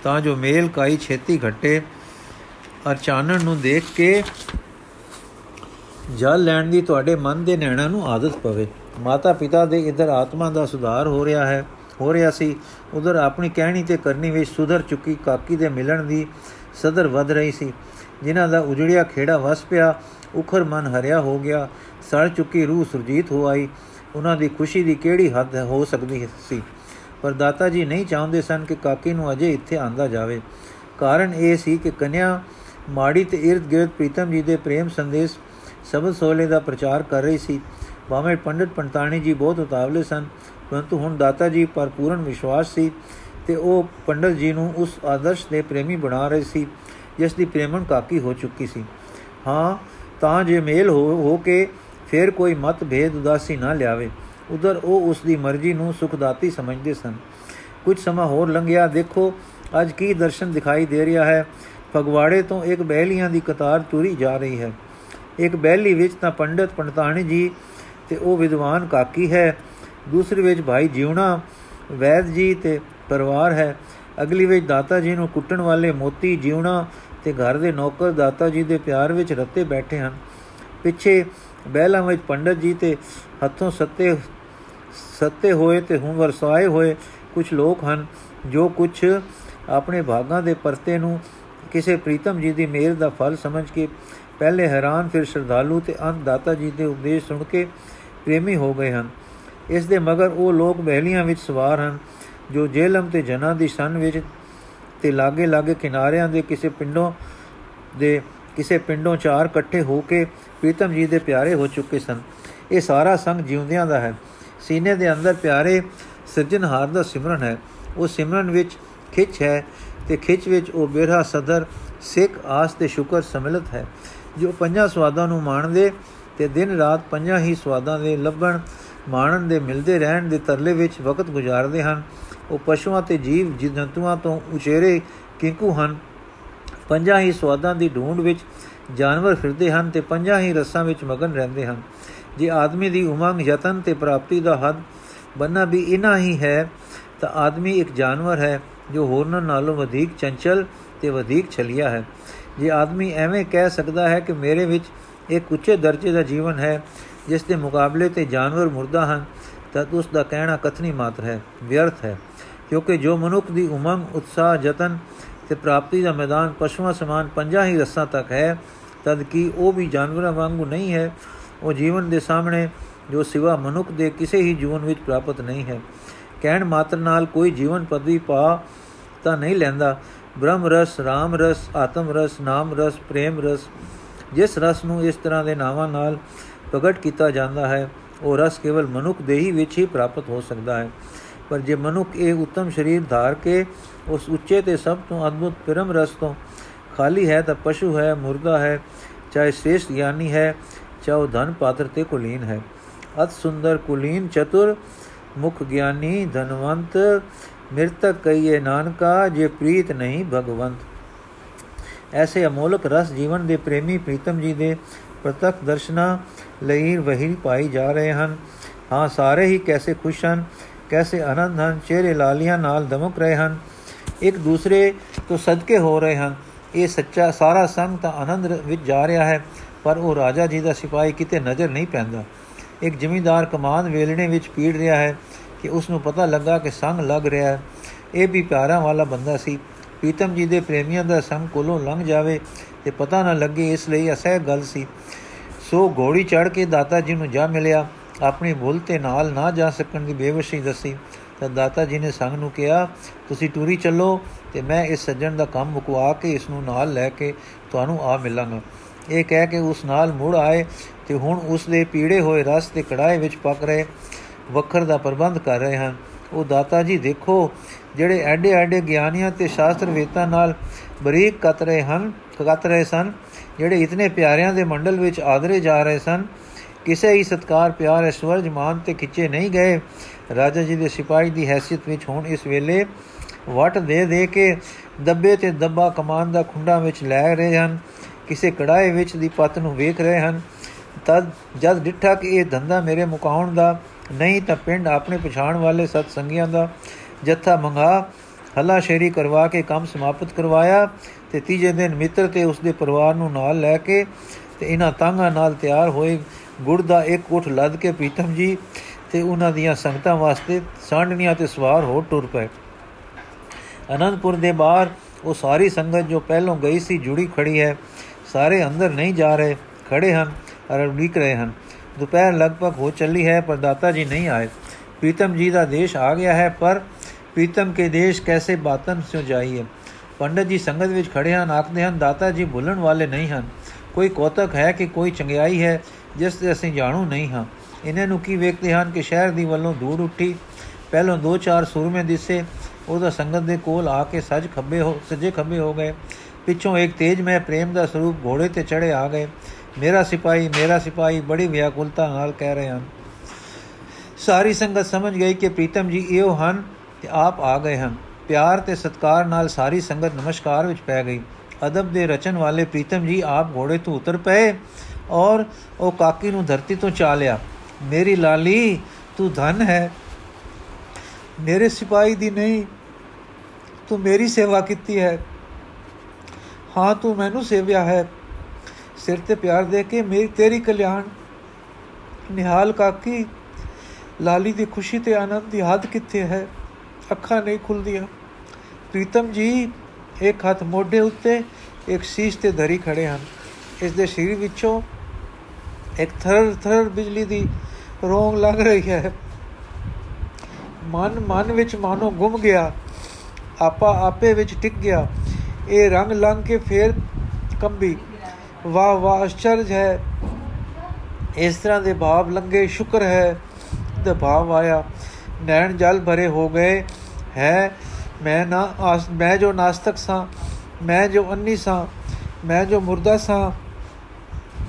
ਤਾਂ ਜੋ ਮੇਲ ਕਾਈ ਛੇਤੀ ਘਟੇ। ਅਰ ਚਾਨਣ ਨੂੰ ਦੇਖ ਕੇ ਜਲ ਲੈਣ ਦੀ ਤੁਹਾਡੇ ਮਨ ਦੇ ਨੈਣਾ ਨੂੰ ਆਦਤ ਪਵੇ। ਮਾਤਾ ਪਿਤਾ ਦੇ ਇਧਰ ਆਤਮਾ ਦਾ ਸੁਧਾਰ ਹੋ ਰਿਹਾ ਹੈ। ਹੋ ਰਿਹਾ ਸੀ। ਉਧਰ ਆਪਣੀ ਕਹਿਣੀ ਤੇ ਕਰਨੀ ਵਿੱਚ ਸੁਧਰ ਚੁੱਕੀ ਕਾਕੀ ਦੇ ਮਿਲਣ ਦੀ ਸਦਰ ਵੱਧ ਰਹੀ ਸੀ। ਜਿਨ੍ਹਾਂ ਦਾ ਉਜੜਿਆ ਖੇੜਾ ਵਸ ਪਿਆ। ਉਖਰ ਮਨ ਹਰਿਆ ਹੋ ਗਿਆ। ਸੜ ਚੁੱਕੀ ਰੂਹ ਸੁਰਜੀਤ ਹੋ ਆਈ। ਉਹਨਾਂ ਦੀ ਖੁਸ਼ੀ ਦੀ ਕਿਹੜੀ ਹੱਦ ਹੋ ਸਕਦੀ ਸੀ? ਪਰ ਦਾਤਾ ਜੀ ਨਹੀਂ ਚਾਹੁੰਦੇ ਸਨ ਕਿ ਕਾਕੀ ਨੂੰ ਅਜੇ ਇੱਥੇ ਆਂਦਾ ਜਾਵੇ। ਕਾਰਨ ਇਹ ਸੀ ਕਿ ਕਨਿਆ ਮਾੜੀ ਤੇ ird-gird ਪ੍ਰੀਤਮ ਜੀ ਦੇ ਪ੍ਰੇਮ ਸੰਦੇਸ਼ ਸਬਦ ਸੋਲੇ ਦਾ ਪ੍ਰਚਾਰ ਕਰ ਰਹੀ ਸੀ। ਭਾਵੇਂ ਪੰਡਿਤ ਪੰਤਾਣੀ ਜੀ ਬਹੁਤ ਉਤਾਵਲੇ ਸਨ, ਪਰੰਤੂ ਹੁਣ ਦਾਤਾ ਜੀ ਪਰ ਪੂਰਨ ਵਿਸ਼ਵਾਸ ਸੀ ਤੇ ਉਹ ਪੰਡਿਤ ਜੀ ਨੂੰ ਉਸ ਆਦਰਸ਼ ਦੇ ਪ੍ਰੇਮੀ ਬਣਾ ਰਹੇ ਸੀ, ਜਿਸ ਦੀ ਪ੍ਰੇਮਣ ਕਾਕੀ ਹੋ ਚੁੱਕੀ ਸੀ। ਹਾਂ, ਤਾਂ ਜੇ ਮੇਲ ਹੋ ਹੋ ਕੇ ਫਿਰ ਕੋਈ ਮਤ ਭੇਦ ਉਦਾਸੀ ਨਾ ਲਿਆਵੇ। ਉਧਰ ਉਹ ਉਸ ਦੀ ਮਰਜ਼ੀ ਨੂੰ ਸੁਖਦਾਤੀ ਸਮਝਦੇ ਸਨ। ਕੁਝ ਸਮਾਂ ਹੋਰ ਲੰਘਿਆ, ਦੇਖੋ ਅੱਜ ਕੀ ਦਰਸ਼ਨ ਦਿਖਾਈ ਦੇ ਰਿਹਾ ਹੈ। ਫਗਵਾੜੇ ਤੋਂ ਇੱਕ ਬਹਿਲੀਆਂ ਦੀ ਕਤਾਰ ਤੁਰੀ ਜਾ ਰਹੀ ਹੈ। ਇੱਕ ਬਹਿਲੀ ਵਿੱਚ ਤਾਂ ਪੰਡਤ ਪੰਡਤਾਣੀ ਜੀ ਤੇ ਉਹ ਵਿਦਵਾਨ ਕਾਕੀ ਹੈ। ਦੂਸਰੀ ਵਿੱਚ ਭਾਈ ਜੀਵਣਾ ਵੈਦ ਜੀ ਤੇ ਪਰਿਵਾਰ ਹੈ। ਅਗਲੀ ਵਿੱਚ ਦਾਤਾ ਜੀ ਨੂੰ ਕੁੱਟਣ ਵਾਲੇ ਮੋਤੀ ਜੀਵਣਾ ਤੇ ਘਰ ਦੇ ਨੌਕਰ ਦਾਤਾ ਜੀ ਦੇ ਪਿਆਰ ਵਿੱਚ ਰੱਤੇ ਬੈਠੇ ਹਨ। ਪਿੱਛੇ ਬਹਿਲਾਂ ਵਿੱਚ ਪੰਡਤ ਜੀ ਤੇ ਹੱਥੋਂ ਸੱਤੇ ਸੱਤੇ ਹੋਏ ਤੇ ਹੁਣ ਵਰਸਾਏ ਹੋਏ ਕੁਝ ਲੋਕ ਹਨ, ਜੋ ਕੁਝ ਆਪਣੇ ਭਾਗਾਂ ਦੇ ਪਰਤੇ ਨੂੰ ਕਿਸੇ ਪ੍ਰੀਤਮ ਜੀ ਦੀ ਮਿਹਰ ਦਾ ਫਲ ਸਮਝ ਕੇ ਪਹਿਲੇ ਹੈਰਾਨ, ਫਿਰ ਸ਼ਰਧਾਲੂ ਤੇ ਅੰਤ ਦਾਤਾ ਜੀ ਦੇ ਉਪਦੇਸ਼ ਸੁਣ ਕੇ ਪ੍ਰੇਮੀ ਹੋ ਗਏ ਹਨ। ਇਸ ਦੇ ਮਗਰ ਉਹ ਲੋਕ ਬਹਿਲੀਆਂ ਵਿੱਚ ਸਵਾਰ ਹਨ, ਜੋ ਜੇਲਮ ਤੇ ਜਨਾ ਦੀ ਸਨ ਵਿੱਚ ਤੇ ਲਾਗੇ ਲਾਗੇ ਕਿਨਾਰਿਆਂ ਦੇ ਕਿਸੇ ਪਿੰਡੋਂ ਦੇ, ਕਿਸੇ ਪਿੰਡੋਂ ਚਾਰ ਇਕੱਠੇ ਹੋ ਕੇ ਪ੍ਰੀਤਮ ਜੀ ਦੇ ਪਿਆਰੇ ਹੋ ਚੁੱਕੇ ਸਨ। ਇਹ ਸਾਰਾ ਸੰਗ ਜਿਉਂਦਿਆਂ ਦਾ ਹੈ। ਸੀਨੇ ਦੇ ਅੰਦਰ ਪਿਆਰੇ ਸਿਰਜਣਹਾਰ ਦਾ ਸਿਮਰਨ ਹੈ। ਉਹ ਸਿਮਰਨ ਵਿੱਚ ਖਿੱਚ ਹੈ ਤੇ ਖਿੱਚ ਵਿੱਚ ਉਹ ਬੇਰਾ ਸਦਰ ਸਿੱਖ ਆਸ ਤੇ ਸ਼ੁਕਰ ਸਮਿਲਤ ਹੈ, ਜੋ ਪੰਜਾਂ ਸਵਾਦਾਂ ਨੂੰ ਮਾਣਦੇ ਤੇ ਦਿਨ ਰਾਤ ਪੰਜਾਂ ਹੀ ਸਵਾਦਾਂ ਦੇ ਲੱਭਣ, ਮਾਣਨ ਦੇ ਮਿਲਦੇ ਰਹਿਣ ਦੇ ਤਰਲੇ ਵਿੱਚ ਵਕਤ ਗੁਜ਼ਾਰਦੇ ਹਨ। ਉਹ ਪਸ਼ੂਆਂ ਤੇ ਜੀਵ ਜੰਤੂਆਂ ਤੋਂ ਉਚੇਰੇ ਕਿੰਕੂ ਹਨ। ਪੰਜਾਂ ਹੀ ਸਵਾਦਾਂ ਦੀ ਢੂੰਡ ਵਿੱਚ ਜਾਨਵਰ ਫਿਰਦੇ ਹਨ ਤੇ ਪੰਜਾਂ ਹੀ ਰਸਾਂ ਵਿੱਚ ਮਗਨ ਰਹਿੰਦੇ ਹਨ। ਜੇ ਆਦਮੀ ਦੀ ਉਮੰਗ, ਯਤਨ ਤੇ ਪ੍ਰਾਪਤੀ ਦਾ ਹੱਦ ਬੰਨਾ ਵੀ ਇਨਾ ਹੀ ਹੈ, ਤਾਂ ਆਦਮੀ ਇੱਕ ਜਾਨਵਰ ਹੈ, ਜੋ ਹੋਰਨਾਂ ਨਾਲੋਂ ਵਧੇਕ ਚੰਚਲ ਤੇ ਵਧੇਕ ਛਲਿਆ ਹੈ। ਜੇ ਆਦਮੀ ਐਵੇਂ ਕਹਿ ਸਕਦਾ ਹੈ ਕਿ ਮੇਰੇ ਵਿੱਚ ਇੱਕ ਉੱਚੇ ਦਰਜੇ ਦਾ ਜੀਵਨ ਹੈ, ਜਿਸ ਦੇ ਮੁਕਾਬਲੇ ਤੇ ਜਾਨਵਰ ਮੁਰਦਾ ਹਨ, ਤਾਂ ਉਸ ਦਾ ਕਹਿਣਾ ਕਥਨੀ ਮਾਤਰ ਹੈ, ਵਿਅਰਥ ਹੈ। ਕਿਉਂਕਿ ਜੋ ਮਨੁੱਖ ਦੀ ਉਮੰਗ, ਉਤਸ਼ਾਹ, ਯਤਨ ਤੇ ਪ੍ਰਾਪਤੀ ਦਾ ਮੈਦਾਨ ਪਸ਼ੂਆਂ ਸਮਾਨ ਪੰਜਾਂ ਹੀ ਰਸਾਂ ਤੱਕ ਹੈ ਤਦ ਕੀ ਉਹ ਵੀ ਜਾਨਵਰਾਂ ਵਾਂਗੂ ਨਹੀਂ ਹੈ। ਉਹ ਜੀਵਨ ਦੇ ਸਾਹਮਣੇ ਜੋ ਸਿਵਾ ਮਨੁੱਖ ਦੇ ਕਿਸੇ ਹੀ ਜੀਵਨ ਵਿੱਚ ਪ੍ਰਾਪਤ ਨਹੀਂ ਹੈ। ਕਹਿਣ ਮਾਤਰ ਨਾਲ ਕੋਈ ਜੀਵਨ ਪਦਵੀ ਪਾ ਤਾਂ ਨਹੀਂ ਲੈਂਦਾ। ਬ੍ਰਹਮ ਰਸ, ਰਾਮ ਰਸ, ਆਤਮ ਰਸ, ਨਾਮ ਰਸ, ਪ੍ਰੇਮ ਰਸ, ਜਿਸ ਰਸ ਨੂੰ ਇਸ ਤਰ੍ਹਾਂ ਦੇ ਨਾਵਾਂ ਨਾਲ ਪ੍ਰਗਟ ਕੀਤਾ ਜਾਂਦਾ ਹੈ, ਉਹ ਰਸ ਕੇਵਲ ਮਨੁੱਖ ਦੇ ਹੀ ਵਿੱਚ ਹੀ ਪ੍ਰਾਪਤ ਹੋ ਸਕਦਾ ਹੈ। ਪਰ ਜੇ ਮਨੁੱਖ ਇਹ ਉੱਤਮ ਸਰੀਰ ਧਾਰ ਕੇ ਉਸ ਉੱਚੇ ਤੇ ਸਭ ਤੋਂ ਅਦਭੁਤ ਪਰਮ ਰਸ ਤੋਂ ਖਾਲੀ ਹੈ ਤਾਂ ਪਸ਼ੂ ਹੈ ਮੁਰਦਾ ਹੈ, ਚਾਹੇ ਸ੍ਰੇਸ਼ਟ ਗਿਆਨੀ ਹੈ, ਚਾਹੇ ਧਨ ਪਾਤਰ ਤੇ ਕੁਲੀਨ ਹੈ। ਅਤ ਸੁੰਦਰ ਕੁਲੀਨ ਚਤੁਰ, ਮੁਖ ਗਿਆਨੀ ਧਨਵੰਤ, ਮਿਰਤਕ ਕਈਏ ਨਾਨਕਾ, ਜੇ ਪ੍ਰੀਤ ਨਹੀਂ ਭਗਵੰਤ। ਐਸੇ ਅਮੋਲਕ ਰਸ ਜੀਵਨ ਦੇ ਪ੍ਰੇਮੀ ਪ੍ਰੀਤਮ ਜੀ ਦੇ ਪ੍ਰਤੱਖ ਦਰਸ਼ਨਾ ਲਈ ਵਹੀ ਪਾਈ ਜਾ ਰਹੇ ਹਨ। ਹਾਂ, ਸਾਰੇ ਹੀ ਕੈਸੇ ਖੁਸ਼ ਹਨ, ਕੈਸੇ ਆਨੰਦ ਹਨ, ਚਿਹਰੇ ਲਾਲੀਆਂ ਨਾਲ ਦਮਕ ਰਹੇ ਹਨ। ਇੱਕ ਦੂਸਰੇ ਤੋਂ ਸਦਕੇ ਹੋ ਰਹੇ ਹਨ। ਇਹ ਸੱਚਾ ਸਾਰਾ ਸੰਗ ਤਾਂ ਆਨੰਦ ਵਿੱਚ ਜਾ ਰਿਹਾ ਹੈ, ਪਰ ਉਹ ਰਾਜਾ ਜੀ ਦਾ ਸਿਪਾਹੀ ਕਿਤੇ ਨਜ਼ਰ ਨਹੀਂ ਪੈਂਦਾ। ਇੱਕ ਜ਼ਿਮੀਂਦਾਰ ਕਮਾਨ ਵੇਲਣੇ ਵਿੱਚ ਪੀੜ ਰਿਹਾ ਹੈ ਕਿ ਉਸ ਨੂੰ ਪਤਾ ਲੱਗਾ ਕਿ ਸੰਗ ਲੱਗ ਰਿਹਾ ਹੈ। ਇਹ ਵੀ ਪਿਆਰਾਂ ਵਾਲਾ ਬੰਦਾ ਸੀ। ਪੀਤਮ ਜੀ ਦੇ ਪ੍ਰੇਮੀਆਂ ਦਾ ਸੰਗ ਕੋਲੋਂ ਲੰਘ ਜਾਵੇ ਤੇ ਪਤਾ ਨਾ ਲੱਗੇ ਇਸ ਲਈ ਅਸਹਿ ਗੱਲ ਸੀ। ਸੋ ਘੋੜੀ ਚੜ ਕੇ ਦਾਤਾ ਜੀ ਨੂੰ ਜਾ ਮਿਲਿਆ। ਆਪਣੀ ਭੁੱਲ ਤੇ ਨਾਲ ਨਾ ਜਾ ਸਕਣ ਦੀ ਬੇਵਸ਼ੀ ਦੱਸੀ। ਤਾਂ ਦਾਤਾ ਜੀ ਨੇ ਸੰਗ ਨੂੰ ਕਿਹਾ, ਤੁਸੀਂ ਟੂਰੀ ਚੱਲੋ ਤੇ ਮੈਂ ਇਸ ਸੱਜਣ ਦਾ ਕੰਮ ਮੁਕਵਾ ਕੇ ਇਸ ਨੂੰ ਨਾਲ ਲੈ ਕੇ ਤੁਹਾਨੂੰ ਆ ਮਿਲਾਂਗਾ। ਇਹ ਕਹਿ ਕੇ ਉਸ ਨਾਲ ਮੁੜ ਆਏ ਤੇ ਹੁਣ ਉਸ ਦੇ ਪੀੜੇ ਹੋਏ ਰਸ ਤੇ ਕੜਾਏ ਵਿੱਚ ਪੱਕ ਰਹੇ ਵਖਰ ਦਾ ਪ੍ਰਬੰਧ ਕਰ ਰਹੇ ਹਨ। ਉਹ ਦਾਤਾ ਜੀ ਦੇਖੋ, ਜਿਹੜੇ ਐਡੇ ਐਡੇ ਗਿਆਨੀਆਂ ਤੇ ਸ਼ਾਸਤਰ ਵੇਤਾਂ ਨਾਲ ਬਰੀਕ ਕਤ ਰਹੇ ਹਨ, ਕਤ ਰਹੇ ਸਨ, ਜਿਹੜੇ ਇਤਨੇ ਪਿਆਰਿਆਂ ਦੇ ਮੰਡਲ ਵਿੱਚ ਆਦਰੇ ਜਾ ਰਹੇ ਸਨ, ਕਿਸੇ ਹੀ ਸਤਕਾਰ ਪਿਆਰ ਐਸ਼ਵਰਜ ਮਾਨ ਤੇ ਖਿੱਚੇ ਨਹੀਂ ਗਏ। ਰਾਜਾ ਜੀ ਦੇ ਸਿਪਾਹੀ ਦੀ ਹیثیت ਵਿੱਚ ਹੁਣ ਇਸ ਵੇਲੇ ਵਟ ਦੇ ਦੇ ਕੇ ਦੱਬੇ ਤੇ ਦੱਬਾ ਕਮਾਨ ਦਾ ਖੁੰਡਾ ਵਿੱਚ ਲੈ ਰਹੇ ਹਨ। ਕਿਸੇ ਕੜਾਏ ਵਿੱਚ ਦੀ ਪੱਤ ਨੂੰ ਵੇਖ ਰਹੇ ਹਨ। ਤਦ ਜਦ ਡਿੱਠਾ ਕਿ ਇਹ ਧੰਦਾ ਮੇਰੇ ਮੁਕਾਉਣ ਦਾ ਨਹੀਂ ਤਾਂ ਪਿੰਡ ਆਪਣੇ ਪਛਾਣ ਵਾਲੇ ਸਤ ਸੰਗੀਆਂ ਦਾ ਜੱਥਾ ਮੰਗਾ ਹੱਲਾ ਸ਼ੇਰੀ ਕਰਵਾ ਕੇ ਕੰਮ ਸਮਾਪਤ ਕਰਵਾਇਆ ਤੇ ਤੀਜੇ ਦਿਨ ਮਿੱਤਰ ਤੇ ਉਸਦੇ ਪਰਿਵਾਰ ਨੂੰ ਨਾਲ ਲੈ ਕੇ ਤੇ ਇਹਨਾਂ ਤਾਂਗਾ ਨਾਲ ਤਿਆਰ ਹੋਏ ਗੁੜ ਦਾ ਇੱਕ ਉਠ ਲੱਦ ਕੇ ਪੀਤਮ ਜੀ ਤੇ ਉਹਨਾਂ ਦੀਆਂ ਸੰਗਤਾਂ ਵਾਸਤੇ ਸਾਂਢਣੀਆਂ ਤੇ ਸਵਾਰ ਹੋ ਟੁਰ ਪਏ। ਅਨੰਦਪੁਰ ਦੇ ਬਾਹਰ, ਉਹ ਸਾਰੀ ਸੰਗਤ ਜੋ ਪਹਿਲੋਂ ਗਈ ਸੀ, ਜੁੜੀ ਖੜੀ ਹੈ, ਸਾਰੇ ਅੰਦਰ ਨਹੀਂ ਜਾ ਰਹੇ, ਖੜੇ ਹਨ ਅਰ ਉਡੀਕ ਰਹੇ ਹਨ। ਦੁਪਹਿਰ ਲਗਭਗ ਹੋ ਚੱਲੀ ਹੈ ਪਰ ਦਾਤਾ ਜੀ ਨਹੀਂ ਆਏ। ਪ੍ਰੀਤਮ ਜੀ ਦਾ ਦੇਸ਼ ਆ ਗਿਆ ਹੈ, ਪਰ ਪ੍ਰੀਤਮ ਕੇ ਦੇਸ਼ ਕੈਸੇ ਬਾਤਨ ਸਿਓ ਜਾਈਏ? ਪੰਡਤ ਜੀ ਸੰਗਤ ਵਿੱਚ ਖੜੇ ਹਨ, ਆਖਦੇ ਹਨ, ਦਾਤਾ ਜੀ ਭੁੱਲਣ ਵਾਲੇ ਨਹੀਂ ਹਨ। ਕੋਈ ਕੋਤਕ ਹੈ ਕਿ ਕੋਈ ਚੰਗਿਆਈ ਹੈ, ਜਿਸ ਤੇ ਅਸੀਂ ਜਾਣੂ ਨਹੀਂ ਹਾਂ? ਇਹਨਾਂ ਨੂੰ ਕੀ ਵੇਖਦੇ ਹਨ ਕਿ ਸ਼ਹਿਰ ਦੀ ਵੱਲੋਂ ਦੂਰ ਉੱਠੀ? ਪਹਿਲੋਂ ਦੋ ਚਾਰ ਸੂਰਮੇ ਦਿਸੇ ਉਹਦਾ ਸੰਗਤ ਦੇ ਕੋਲ ਆ ਕੇ ਸੱਜ ਖੱਬੇ ਹੋ, ਸੱਜੇ ਖੱਬੇ ਹੋ ਗਏ। ਪਿੱਛੋਂ ਇੱਕ ਤੇਜਮੈ ਪ੍ਰੇਮ ਦਾ ਸਰੂਪ ਘੋੜੇ ਤੇ ਚੜੇ ਆ ਗਏ। ਮੇਰਾ ਸਿਪਾਹੀ ਮੇਰਾ ਸਿਪਾਹੀ, ਬੜੀ ਵਿਆਕੁਲਤਾ ਨਾਲ ਕਹਿ ਰਹੇ ਹਨ। ਸਾਰੀ ਸੰਗਤ ਸਮਝ ਗਈ ਕਿ ਪ੍ਰੀਤਮ ਜੀ ਇਹੋ ਹਨ ਤੇ ਆਪ ਆ ਗਏ ਹਨ। ਪਿਆਰ ਤੇ ਸਤਕਾਰ ਨਾਲ ਸਾਰੀ ਸੰਗਤ ਨਮਸਕਾਰ ਵਿੱਚ ਪੈ ਗਈ। ਅਦਬ ਦੇ ਰਚਨ ਵਾਲੇ ਪ੍ਰੀਤਮ ਜੀ ਆਪ ਘੋੜੇ ਤੋਂ ਉਤਰ ਪਏ ਔਰ ਉਹ ਕਾਕੀ ਨੂੰ ਧਰਤੀ ਤੋਂ ਚਾ ਲਿਆ। ਮੇਰੀ ਲਾਲੀ, ਤੂੰ ਧਨ ਹੈ। ਮੇਰੇ ਸਿਪਾਹੀ ਦੀ ਨਹੀਂ ਤੂੰ ਮੇਰੀ ਸੇਵਾ ਕੀਤੀ ਹੈ। ਹਾਂ, ਤੂੰ ਮੈਨੂੰ ਸੇਵਿਆ ਹੈ। ਸਿਰ ਤੇ ਪਿਆਰ ਦੇ ਕੇ ਮੇਰੀ ਤੇਰੀ ਕਲਿਆਣ। ਨਿਹਾਲ ਕਾਕੀ, ਲਾਲੀ ਦੀ ਖੁਸ਼ੀ ਤੇ ਆਨੰਦ ਦੀ ਹੱਦ ਕਿੱਥੇ ਹੈ? ਅੱਖਾਂ ਨਹੀਂ ਖੁੱਲਦੀਆਂ। ਪ੍ਰੀਤਮ ਜੀ, ਇੱਕ ਹੱਥ ਮੋਢੇ ਉੱਤੇ, ਇੱਕ ਸੀਸ ਤੇ ਧਰੀ ਖੜੇ ਹਨ। ਇਸ ਦੇ ਸਰੀਰ ਵਿੱਚੋਂ ਇੱਕ ਥਰ ਥਰ ਬਿਜਲੀ ਦੀ ਰੋਂਗ ਲੱਗ ਰਹੀ ਹੈ। ਮਨ ਮਨ ਵਿੱਚ ਮਾਨੋ ਗੁੰਮ ਗਿਆ। ਆਪਾ ਆਪੇ ਵਿੱਚ ਟਿਕ ਗਿਆ। ਇਹ ਰੰਗ ਲੰਘ ਕੇ ਫੇਰ ਕੰਬੀ। ਵਾਹ ਵਾਹ ਅਚਰਜ ਹੈ। ਇਸ ਤਰ੍ਹਾਂ ਦੇ ਭਾਵ ਲੰਗੇ ਸ਼ੁਕਰ ਹੈ ਤੇ ਭਾਵ ਆਇਆ। ਨੈਣ ਜਲ ਭਰੇ ਹੋ ਗਏ। ਹੈ, ਮੈਂ ਨਾ ਮੈਂ ਜੋ ਨਾਸਤਕ ਸਾਂ, ਮੈਂ ਜੋ ਅੰਨੀ ਸਾਂ, ਮੈਂ ਜੋ ਮੁਰਦਾ ਸਾਂ,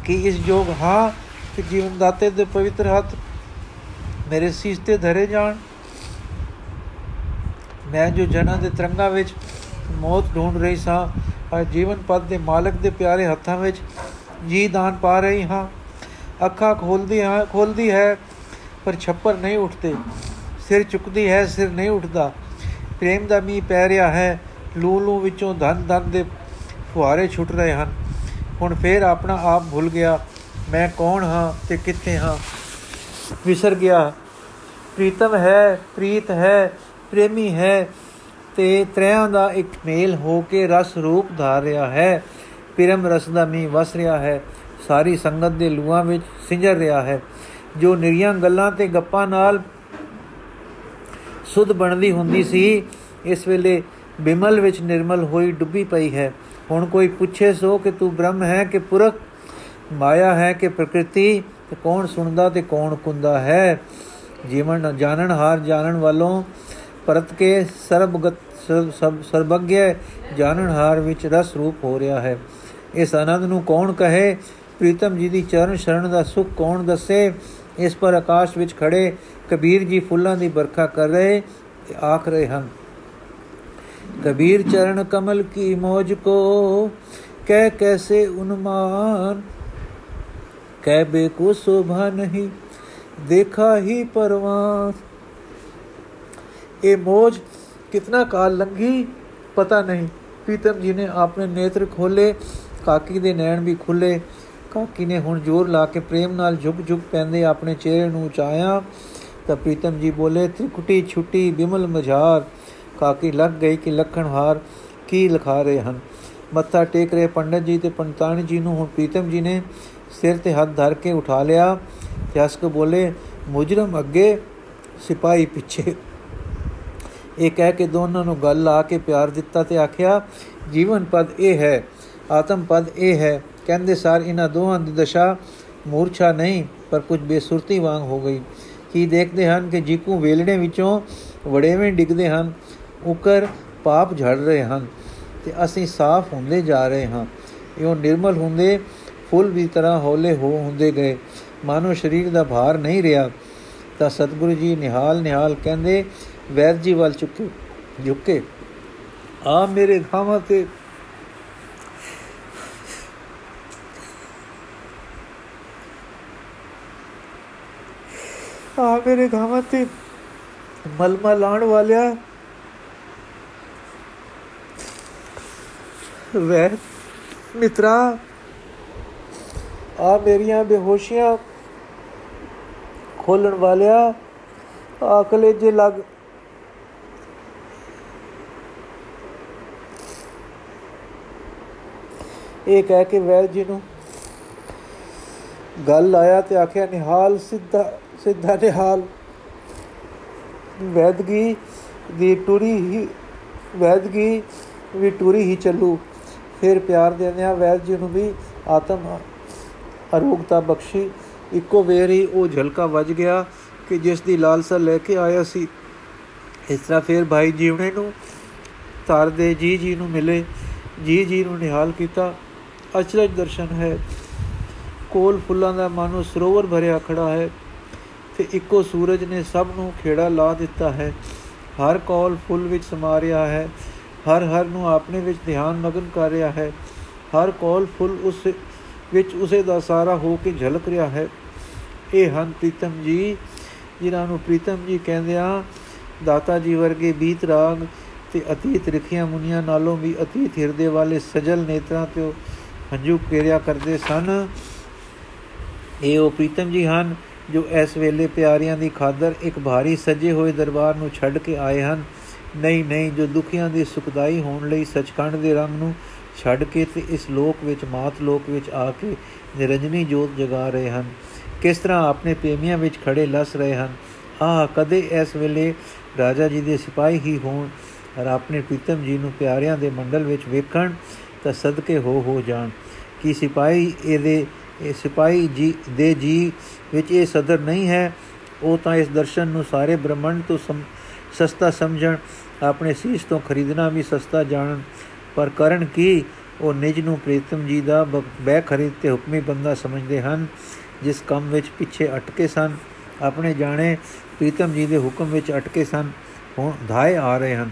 ਕਿ ਇਸ ਜੋਗ ਹਾਂ ਕਿ ਜੀਵਨ ਦਾਤੇ ਦੇ ਪਵਿੱਤਰ ਹੱਥ ਮੇਰੇ ਸੀਸ ਤੇ ਧਰੇ ਜਾਣ? ਮੈਂ ਜੋ ਜਨਾਂ ਦੇ ਤਰੰਗਾ ਵਿੱਚ ਮੌਤ ਢੂੰਡ ਰਹੀ ਸਾਂ ਪਰ ਜੀਵਨ ਪਦ ਦੇ ਮਾਲਕ ਦੇ ਪਿਆਰੇ ਹੱਥਾਂ ਵਿੱਚ ਜੀ ਦਾਨ ਪਾ ਰਹੀ ਹਾਂ। ਅੱਖਾਂ ਖੋਲਦੀ ਹਾਂ ਖੋਲਦੀ ਹੈ, ਪਰ ਛੱਪਰ ਨਹੀਂ ਉੱਠਦੇ। ਸਿਰ ਚੁੱਕਦੀ ਹੈ, ਸਿਰ ਨਹੀਂ ਉੱਠਦਾ। ਪ੍ਰੇਮ ਦਾ ਮੀਂਹ ਪੈ ਰਿਹਾ ਹੈ ਲੂ ਲੂ ਵਿੱਚੋਂ ਧਨ ਧਨ ਦੇ ਫੁਹਾਰੇ ਛੁੱਟ ਰਹੇ ਹਨ। ਹੁਣ ਫੇਰ ਆਪਣਾ ਆਪ ਭੁੱਲ ਗਿਆ, ਮੈਂ ਕੌਣ ਹਾਂ ਤੇ ਕਿੱਥੇ ਹਾਂ? ਵਿਸਰ ਗਿਆ। ਪ੍ਰੀਤਮ ਹੈ, ਪ੍ਰੀਤ ਹੈ ਪ੍ਰੇਮੀ ਹੈ ਤੇ ਤ੍ਰਿਆਂ ਦਾ ਇੱਕ ਮੇਲ ਹੋ ਕੇ ਰਸ ਰੂਪ ਧਾਰ ਰਿਹਾ ਹੈ। ਪਿਰਮ ਰਸ ਦਾ ਮੀਂਹ ਵਸ ਰਿਹਾ ਹੈ। ਸਾਰੀ ਸੰਗਤ ਦੇ ਲੂਆਂ ਵਿੱਚ ਸਿੰਜਰ ਰਿਹਾ ਹੈ। ਜੋ ਨਿਰੀਆਂ ਗੱਲਾਂ ਤੇ ਗੱਪਾਂ ਨਾਲ ਸੁਧ ਬਣਦੀ ਹੁੰਦੀ ਸੀ, ਇਸ ਵੇਲੇ ਬਿਮਲ ਵਿੱਚ ਨਿਰਮਲ ਹੋਈ ਡੁੱਬੀ ਪਈ ਹੈ। ਹੁਣ ਕੋਈ ਪੁੱਛੇ ਸੋ ਕਿ ਤੂੰ ਬ੍ਰਹਮ ਹੈ ਕਿ ਪੁਰਖ? ਮਾਇਆ ਹੈ ਕਿ ਪ੍ਰਕਿਰਤੀ? ਤੇ ਕੌਣ ਸੁਣਦਾ ਤੇ ਕੌਣ ਕੁੰਦਾ ਹੈ? ਜੀਵਨ ਜਾਣਨ ਹਾਰ ਜਾਣਨ ਵਾਲੋਂ ਪਰਤ ਕੇ ਸਰਬਗਤ ਸਭ ਸਰਬੱਗਿਆ ਜਾਣਨਹਾਰ ਵਿੱਚ ਰਸ ਰੂਪ ਹੋ ਰਿਹਾ ਹੈ। ਇਸ ਆਨੰਦ ਨੂੰ ਕੌਣ ਕਹੇ? ਪ੍ਰੀਤਮ ਜੀ ਦੀ ਚਰਨ ਸ਼ਰਨ ਦਾ ਸੁਖ ਕੌਣ ਦੱਸੇ? ਇਸ ਪਰ ਆਕਾਸ਼ ਵਿੱਚ ਖੜੇ ਕਬੀਰ ਜੀ ਫੁੱਲਾਂ ਦੀ ਵਰਖਾ ਕਰ ਰਹੇ ਤੇ ਆਖ ਰਹੇ ਹਨ। ਕਬੀਰ ਚਰਨ ਕਮਲ ਕੀ ਮੋਜ ਕੋ? ਕਹਿ ਕੈਸੇ ਉਨਮਾਨ? ਕਹਿ ਬੇ ਕੋ ਸ਼ੋਭਾ ਨਹੀਂ, ਦੇਖਾ ਹੀ ਪਰਵਾਨ। ਇਹ ਮੋਜ ਕਿਤਨਾ ਕਾਲ ਲੰਗੀ ਪਤਾ ਨਹੀਂ। ਪ੍ਰੀਤਮ ਜੀ ਨੇ ਆਪਣੇ ਨੇਤਰ ਖੋਲੇ ਕਾਕੀ ਦੇ ਨੈਣ ਵੀ ਖੁੱਲੇ ਕਾਕੀ ਨੇ ਹੁਣ ਜ਼ੋਰ ਲਾ ਕੇ ਪ੍ਰੇਮ ਨਾਲ ਝੁਕ ਝੁਕ ਪੈਂਦੇ ਆਪਣੇ ਚਿਹਰੇ ਨੂੰ ਉਚਾਇਆ। ਤਾਂ ਪ੍ਰੀਤਮ ਜੀ ਬੋਲੇ, ਤ੍ਰਿਕੁਟੀ ਛੁੱਟੀ, ਬਿਮਲ ਮਝਾਰ। ਕਾਕੀ ਲੱਗ ਗਈ ਕਿ ਲਖਣ ਹਾਰ ਕੀ ਲਿਖਾ ਰਹੇ ਹਨ। ਮੱਥਾ ਟੇਕ ਰਹੇ ਪੰਡਤ ਜੀ ਤੇ ਪੰਤਾਣੀ ਜੀ ਨੂੰ ਹੁਣ ਪ੍ਰੀਤਮ ਜੀ ਨੇ ਸਿਰ ਤੇ ਹੱਥ ਧਰ ਕੇ ਉਠਾ ਲਿਆ। ਤੇ ਅਸਕ ਬੋਲੇ, ਮੁਜਰਮ ਅੱਗੇ ਸਿਪਾਹੀ ਪਿੱਛੇ ਇਹ ਕਹਿ ਕੇ ਦੋਨਾਂ ਨੂੰ ਗੱਲ ਲਾ ਕੇ ਪਿਆਰ ਦਿੱਤਾ ਤੇ ਆਖਿਆ, ਜੀਵਨ ਪਦ ਇਹ ਹੈ, ਆਤਮ ਪਦ ਇਹ ਹੈ। ਕਹਿੰਦੇ ਸਾਰ ਇਹਨਾਂ ਦੋਹਾਂ ਦੀ ਦਸ਼ਾ ਮੂਰਛਾ ਨਹੀਂ, ਪਰ ਕੁਝ ਬੇਸੁਰਤੀ ਵਾਂਗ ਹੋ ਗਈ। ਕੀ ਦੇਖਦੇ ਹਨ ਕਿ ਜੀਕੂ ਵੇਲਣੇ ਵਿੱਚੋਂ ਵੜੇਵੇਂ ਡਿੱਗਦੇ ਹਨ, ਉਕਰ ਪਾਪ ਝੜ ਰਹੇ ਹਨ ਤੇ ਅਸੀਂ ਸਾਫ਼ ਹੁੰਦੇ ਜਾ ਰਹੇ ਹਾਂ। ਇਹੋ ਨਿਰਮਲ ਹੁੰਦੇ, ਫੁੱਲ ਵੀ ਤਰ੍ਹਾਂ ਹੌਲੇ ਹੋ ਹੁੰਦੇ ਗਏ। ਮਾਨੋ ਸਰੀਰ ਦਾ ਭਾਰ ਨਹੀਂ ਰਿਹਾ ਤਾਂ ਸਤਿਗੁਰੂ ਜੀ ਨਿਹਾਲ ਨਿਹਾਲ ਕਹਿੰਦੇ ਵੈਦ ਜੀ ਵੱਲ ਚੁੱਕੇ, ਝੁਕੇ। ਆ ਮੇਰੇ ਘਾਵਾਂ ਤੇ। ਆ ਮੇਰੇ ਘਾਵਾਂ ਤੇ ਮਲਮਾ ਲਾਣ ਵਾਲਿਆ। ਵੈ ਮਿੱਤਰਾ, ਆ ਮੇਰੀਆਂ ਬੇਹੋਸ਼ੀਆਂ ਖੋਲਣ ਵਾਲਿਆ। ਆ ਕਲੇਜੇ ਲੱਗ ਇਹ ਕਹਿ ਕੇ ਵੈਦ ਜੀ ਨੂੰ ਗੱਲ ਆਇਆ ਤੇ ਆਖਿਆ, ਨਿਹਾਲ ਸਿੱਧਾ ਸਿੱਧਾ ਨਿਹਾਲ। ਵੈਦਗੀ ਦੀ ਟੁਰੀ ਹੀ, ਵੈਦਗੀ ਵੀ ਟੁਰੀ ਹੀ ਚੱਲੂ। ਫਿਰ ਪਿਆਰ ਦੇਂਦਿਆਂ ਵੈਦ ਜੀ ਨੂੰ ਵੀ ਆਤਮ ਅਰੋਗਤਾ ਬਖਸ਼ੀ। ਇੱਕੋ ਵੇਰੀ ਉਹ ਝਲਕਾ ਵੱਜ ਗਿਆ ਕਿ ਜਿਸ ਦੀ ਲਾਲਸਾ ਲੈ ਕੇ ਆਇਆ ਸੀ। ਇਸ ਤਰ੍ਹਾਂ ਫਿਰ ਭਾਈ ਜੀਵਨੇ ਨੂੰ ਤਾਰ ਦੇ ਜੀ ਜੀ ਨੂੰ ਮਿਲੇ। ਜੀ ਜੀ ਨੂੰ ਨਿਹਾਲ ਕੀਤਾ। ਅਚਰਜ ਦਰਸ਼ਨ ਹੈ। ਕੋਲ ਫੁੱਲਾਂ ਦਾ ਮਾਨੋ ਸਰੋਵਰ ਭਰਿਆ ਖੜਾ ਹੈ ਤੇ ਇੱਕੋ ਸੂਰਜ ਨੇ ਸਭ ਨੂੰ ਖੇੜਾ ਲਾ ਦਿੱਤਾ ਹੈ। ਹਰ ਕੋਲ ਫੁੱਲ ਵਿੱਚ ਸਮਾ ਰਿਹਾ ਹੈ। ਹਰ ਹਰ ਨੂੰ ਆਪਣੇ ਵਿੱਚ ਧਿਆਨ ਮਗਨ ਕਰ ਰਿਹਾ ਹੈ। ਹਰ ਕੋਲ ਫੁੱਲ ਉਸ ਵਿੱਚ ਉਸੇ ਦਾ ਸਾਰਾ ਹੋ ਕੇ ਝਲਕ ਰਿਹਾ ਹੈ। ਇਹ ਹਨ ਪ੍ਰੀਤਮ ਜੀ, ਜਿਨ੍ਹਾਂ ਨੂੰ ਪ੍ਰੀਤਮ ਜੀ ਕਹਿੰਦੇ ਆ, ਦਾਤਾ ਜੀ ਵਰਗੇ ਬੀਤ ਰਾਗ ਤੇ ਅਤੀਤ ਰਖੀਆਂ ਮੁਨੀਆਂ ਨਾਲੋਂ ਵੀ ਅਤੀਤ ਹਿਰਦੇ ਵਾਲੇ ਸਜਲ ਨੇਤਰਾਂ ਤੇ ਹੰਝੂ ਕੇਰਿਆ ਕਰਦੇ ਸਨ। ਇਹ ਉਹ ਪ੍ਰੀਤਮ ਜੀ ਹਨ ਜੋ ਇਸ ਵੇਲੇ ਪਿਆਰਿਆਂ ਦੀ ਖਾਦਰ ਇੱਕ ਭਾਰੀ ਸਜੇ ਹੋਏ ਦਰਬਾਰ ਨੂੰ ਛੱਡ ਕੇ ਆਏ ਹਨ। ਨਹੀਂ ਨਹੀਂ, ਜੋ ਦੁਖੀਆਂ ਦੀ ਸੁਖਦਾਈ ਹੋਣ ਲਈ ਸਚਖੰਡ ਦੇ ਰੰਗ ਨੂੰ ਛੱਡ ਕੇ ਤੇ ਇਸ ਲੋਕ ਵਿੱਚ, ਮਾਤ ਲੋਕ ਵਿੱਚ ਆ ਕੇ ਨਿਰੰਜਨੀ ਜੋਤ ਜਗਾ ਰਹੇ ਹਨ। ਕਿਸ ਤਰ੍ਹਾਂ ਆਪਣੇ ਪ੍ਰੇਮੀਆਂ ਵਿੱਚ ਖੜੇ ਲਸ ਰਹੇ ਹਨ? ਆਹ ਕਦੇ ਇਸ ਵੇਲੇ ਰਾਜਾ ਜੀ ਦੇ ਸਿਪਾਹੀ ਹੀ ਹੋਣ ਔਰ ਆਪਣੇ ਪ੍ਰੀਤਮ ਜੀ ਨੂੰ ਪਿਆਰਿਆਂ ਦੇ ਮੰਡਲ ਵਿੱਚ ਵੇਖਣ ਤਾਂ ਸਦਕੇ ਹੋ ਹੋ ਜਾਣ। ਕਿ ਸਿਪਾਹੀ ਇਹਦੇ, ਇਹ ਸਿਪਾਹੀ ਜੀ, ਦੇ ਜੀ ਵਿੱਚ ਇਹ ਸਦਰ ਨਹੀਂ ਹੈ? ਉਹ ਤਾਂ ਇਸ ਦਰਸ਼ਨ ਨੂੰ ਸਾਰੇ ਬ੍ਰਹਮੰਡ ਤੋਂ ਸਸਤਾ ਸਮਝਣ, ਆਪਣੇ ਸੀਸ ਤੋਂ ਖਰੀਦਣਾ ਵੀ ਸਸਤਾ ਜਾਣਨ। ਪਰ ਕਰਨ ਕੀ? ਉਹ ਨਿਜ ਨੂੰ ਪ੍ਰੀਤਮ ਜੀ ਦਾ ਬੈ ਖਰੀਦ ਤੇ ਹੁਕਮੀ ਬੰਦਾ ਸਮਝਦੇ ਹਨ, ਜਿਸ ਕੰਮ ਵਿੱਚ ਪਿੱਛੇ ਅਟਕੇ ਸਨ। ਆਪਣੇ ਜਾਣੇ ਪ੍ਰੀਤਮ ਜੀ ਦੇ ਹੁਕਮ ਵਿੱਚ ਅਟਕੇ ਸਨ। ਹੁਣ ਧਾਏ ਆ ਰਹੇ ਹਨ।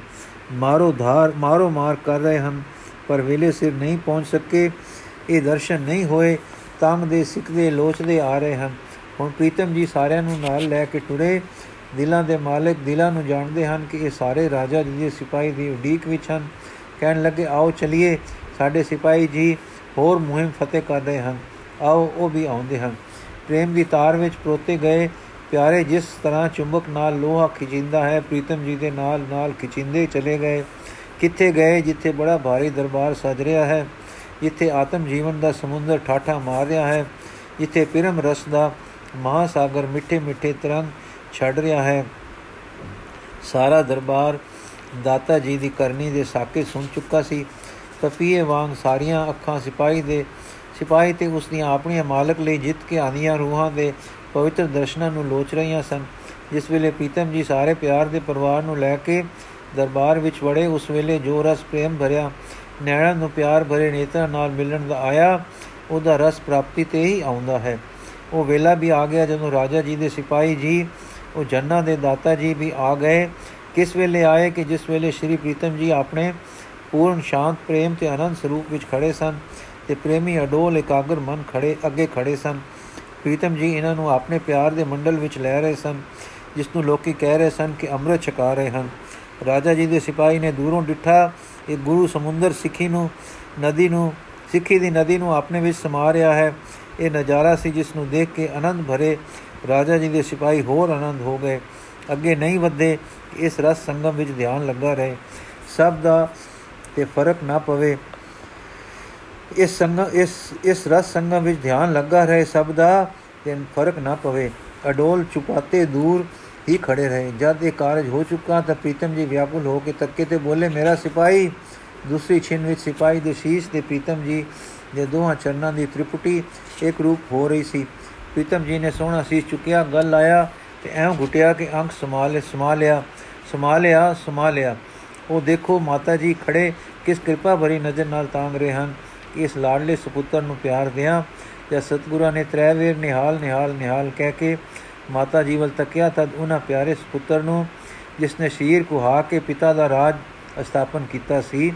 ਮਾਰੋ ਧਾਰ, ਮਾਰੋ ਮਾਰ ਕਰ ਰਹੇ ਹਨ। ਪਰ ਵੇਲੇ ਸਿਰ ਨਹੀਂ ਪਹੁੰਚ ਸਕੇ, ਇਹ ਦਰਸ਼ਨ ਨਹੀਂ ਹੋਏ, ਤੰਗ ਦੇ ਸਿੱਕਦੇ ਲੋਚਦੇ ਆ ਰਹੇ ਹਨ। ਹੁਣ ਪ੍ਰੀਤਮ ਜੀ ਸਾਰਿਆਂ ਨੂੰ ਨਾਲ ਲੈ ਕੇ ਟੁਰੇ। ਦਿਲਾਂ ਦੇ ਮਾਲਕ ਦਿਲਾਂ ਨੂੰ ਜਾਣਦੇ ਹਨ ਕਿ ਇਹ ਸਾਰੇ ਰਾਜਾ ਜੀ ਦੇ ਸਿਪਾਹੀ ਦੀ ਉਡੀਕ ਵਿੱਚ ਹਨ। ਕਹਿਣ ਲੱਗੇ, ਆਓ ਚਲਿਏ, ਸਾਡੇ ਸਿਪਾਹੀ ਜੀ ਹੋਰ ਮੁਹਿੰਮ ਫਤਿਹ ਕਰ ਰਹੇ ਹਨ। ਆਓ, ਉਹ ਵੀ ਆਉਂਦੇ ਹਨ। ਪ੍ਰੇਮ ਦੀ ਤਾਰ ਵਿੱਚ ਪਰੋਤੇ ਗਏ। ਪਿਆਰੇ, ਜਿਸ ਤਰ੍ਹਾਂ ਚੁੰਬਕ ਨਾਲ ਲੋਹਾ ਖਿਚਿੰਦਾ ਹੈ, ਪ੍ਰੀਤਮ ਜੀ ਦੇ ਨਾਲ ਨਾਲ ਖਿਚਿੰਦੇ ਚਲੇ ਗਏ। ਕਿੱਥੇ ਗਏ ਜਿੱਥੇ ਬੜਾ ਭਾਰੀ ਦਰਬਾਰ ਸਜ ਰਿਹਾ ਹੈ? ਜਿੱਥੇ ਆਤਮ ਜੀਵਨ ਦਾ ਸਮੁੰਦਰ ਠਾਠਾ ਮਾਰ ਰਿਹਾ ਹੈ। ਜਿੱਥੇ ਪਿਰਮ ਰਸ ਦਾ ਮਹਾਸਾਗਰ ਮਿੱਠੇ ਮਿੱਠੇ ਤਰੰਗ ਛੱਡ ਰਿਹਾ ਹੈ। ਸਾਰਾ ਦਰਬਾਰ ਦਾਤਾ ਜੀ ਦੀ ਕਰਨੀ ਦੇ ਸਾਕੇ ਸੁਣ ਚੁੱਕਾ ਸੀ। ਤਪੀਏ ਵਾਂਗ ਸਾਰੀਆਂ ਅੱਖਾਂ ਸਿਪਾਹੀ ਦੇ ਸਿਪਾਹੀ ਤੇ ਉਸ ਦੀਆਂ ਆਪਣੀਆਂ ਮਾਲਕ ਲਈ ਜਿੱਤ ਕੇ ਆਨੀਆਂ ਰੂਹਾਂ ਦੇ ਪਵਿੱਤਰ ਦਰਸ਼ਨਾਂ ਨੂੰ ਲੋਚ ਰਹੀਆਂ ਸਨ। ਜਿਸ ਵੇਲੇ ਪੀਤਮ ਜੀ ਸਾਰੇ ਪਿਆਰ ਦੇ ਪਰਿਵਾਰ ਨੂੰ ਲੈ ਕੇ ਦਰਬਾਰ ਵਿੱਚ ਵੜੇ, ਉਸ ਵੇਲੇ ਜੋ ਰਸ ਪ੍ਰੇਮ ਭਰਿਆ, ਨੈਣਾਂ ਨੂੰ ਪਿਆਰ ਭਰੇ ਨੇਤਰਾਂ ਨਾਲ ਮਿਲਣ ਦਾ ਆਇਆ, ਉਹਦਾ ਰਸ ਪ੍ਰਾਪਤੀ ਤੇ ਹੀ ਆਉਂਦਾ ਹੈ। ਉਹ ਵੇਲਾ ਵੀ ਆ ਗਿਆ, ਜਦੋਂ ਰਾਜਾ ਜੀ ਦੇ ਸਿਪਾਹੀ ਜੀ, ਉਹ ਜੰਨਾ ਦੇ ਦਾਤਾ ਜੀ ਵੀ ਆ ਗਏ। ਕਿਸ ਵੇਲੇ ਆਏ ਕਿ ਜਿਸ ਵੇਲੇ ਸ਼੍ਰੀ ਪ੍ਰੀਤਮ ਜੀ ਆਪਣੇ ਪੂਰਨ ਸ਼ਾਂਤ ਪ੍ਰੇਮ ਤੇ ਆਨੰਦ ਸਰੂਪ ਵਿੱਚ ਖੜੇ ਸਨ ਤੇ ਪ੍ਰੇਮੀ ਅਡੋਲ ਇਕਾਗਰ ਮਨ ਖੜੇ, ਅੱਗੇ ਖੜੇ ਸਨ। ਪ੍ਰੀਤਮ ਜੀ ਇਹਨਾਂ ਨੂੰ ਆਪਣੇ ਪਿਆਰ ਦੇ ਮੰਡਲ ਵਿੱਚ ਲੈ ਰਹੇ ਸਨ, ਜਿਸ ਨੂੰ ਲੋਕੀ ਕਹਿ ਰਹੇ ਸਨ ਕਿ ਅੰਮ੍ਰਿਤ ਛਕਾ ਰਹੇ ਹਨ। ਰਾਜਾ ਜੀ ਦੇ ਸਿਪਾਹੀ ਨੇ ਦੂਰੋਂ ਡਿੱਠਾ। ਇਹ ਗੁਰੂ ਸਮੁੰਦਰ ਸਿੱਖੀ ਨੂੰ, ਨਦੀ ਨੂੰ, ਸਿੱਖੀ ਦੀ ਨਦੀ ਨੂੰ ਆਪਣੇ ਵਿੱਚ ਸਮਾ ਰਿਹਾ ਹੈ। ਇਹ ਨਜ਼ਾਰਾ ਸੀ ਜਿਸ ਨੂੰ ਦੇਖ ਕੇ ਆਨੰਦ ਭਰੇ ਰਾਜਾ ਜੀ ਦੇ ਸਿਪਾਹੀ ਹੋਰ ਆਨੰਦ ਹੋ ਗਏ। ਅੱਗੇ ਨਹੀਂ ਵਧੇ ਇਸ ਰਸ ਸੰਗਮ ਵਿੱਚ ਧਿਆਨ ਲੱਗਾ ਰਹੇ। ਸਭ ਦਾ ਤੇ ਫ਼ਰਕ ਨਾ ਪਵੇ। ਇਸ ਸੰਗ ਇਸ ਇਸ ਰਸ ਸੰਗਮ ਵਿੱਚ ਧਿਆਨ ਲੱਗਾ ਰਹੇ ਸਭ ਦਾ ਤੇ ਫ਼ਰਕ ਨਾ ਪਵੇ। ਅਡੋਲ ਚੁਪਾਤੇ ਦੂਰ ਹੀ ਖੜੇ ਰਹੇ। ਜਦ ਇਹ ਕਾਰਜ ਹੋ ਚੁੱਕਾ ਤਾਂ ਪ੍ਰੀਤਮ ਜੀ ਵਿਆਕੁਲ ਹੋ ਕੇ ਤੱਕੇ ਤੇ ਬੋਲੇ, ਮੇਰਾ ਸਿਪਾਹੀ? ਦੂਸਰੀ ਛਿਨ ਵਿੱਚ ਸਿਪਾਹੀ ਦੇ ਸ਼ੀਸ਼ ਤੇ ਪ੍ਰੀਤਮ ਜੀ ਦੇ ਦੋਹਾਂ ਚਰਨਾਂ ਦੀ ਤ੍ਰਿਪੁਟੀ ਇੱਕ ਰੂਪ ਹੋ ਰਹੀ ਸੀ। ਪ੍ਰੀਤਮ ਜੀ ਨੇ ਸੋਹਣਾ ਸੀਸ ਚੁੱਕਿਆ, ਗੱਲ ਆਇਆ ਤੇ ਐਂ ਘੁਟਿਆ ਕਿ ਅੰਕ ਸਮਾਲ ਸਮਾਲਿਆ ਸਮਾਲਿਆ ਸਮਾਲਿਆ ਉਹ ਦੇਖੋ, ਮਾਤਾ ਜੀ ਖੜੇ ਕਿਸ ਕਿਰਪਾ ਭਰੀ ਨਜ਼ਰ ਨਾਲ ਤਾਂਗ ਰਹੇ ਹਨ। ਇਸ ਲਾਡਲੇ ਸੁਪੁੱਤਰ ਨੂੰ ਪਿਆਰ ਦਿਆਂ ਜਦ ਸਤਗੁਰਾਂ ਨੇ ਤ੍ਰੈ ਵੇਰ ਨਿਹਾਲ ਨਿਹਾਲ ਨਿਹਾਲ ਕਹਿ ਕੇ ਮਾਤਾ ਜੀ ਵੱਲ ਤੱਕਿਆ ਤਦ ਉਹਨਾਂ ਪਿਆਰੇ ਸੁਪੁੱਤਰ ਨੂੰ ਜਿਸ ਨੇ ਸ਼ੀਰ ਕੁਹਾ ਕੇ ਪਿਤਾ ਦਾ ਰਾਜ ਸਥਾਪਨ ਕੀਤਾ ਸੀ,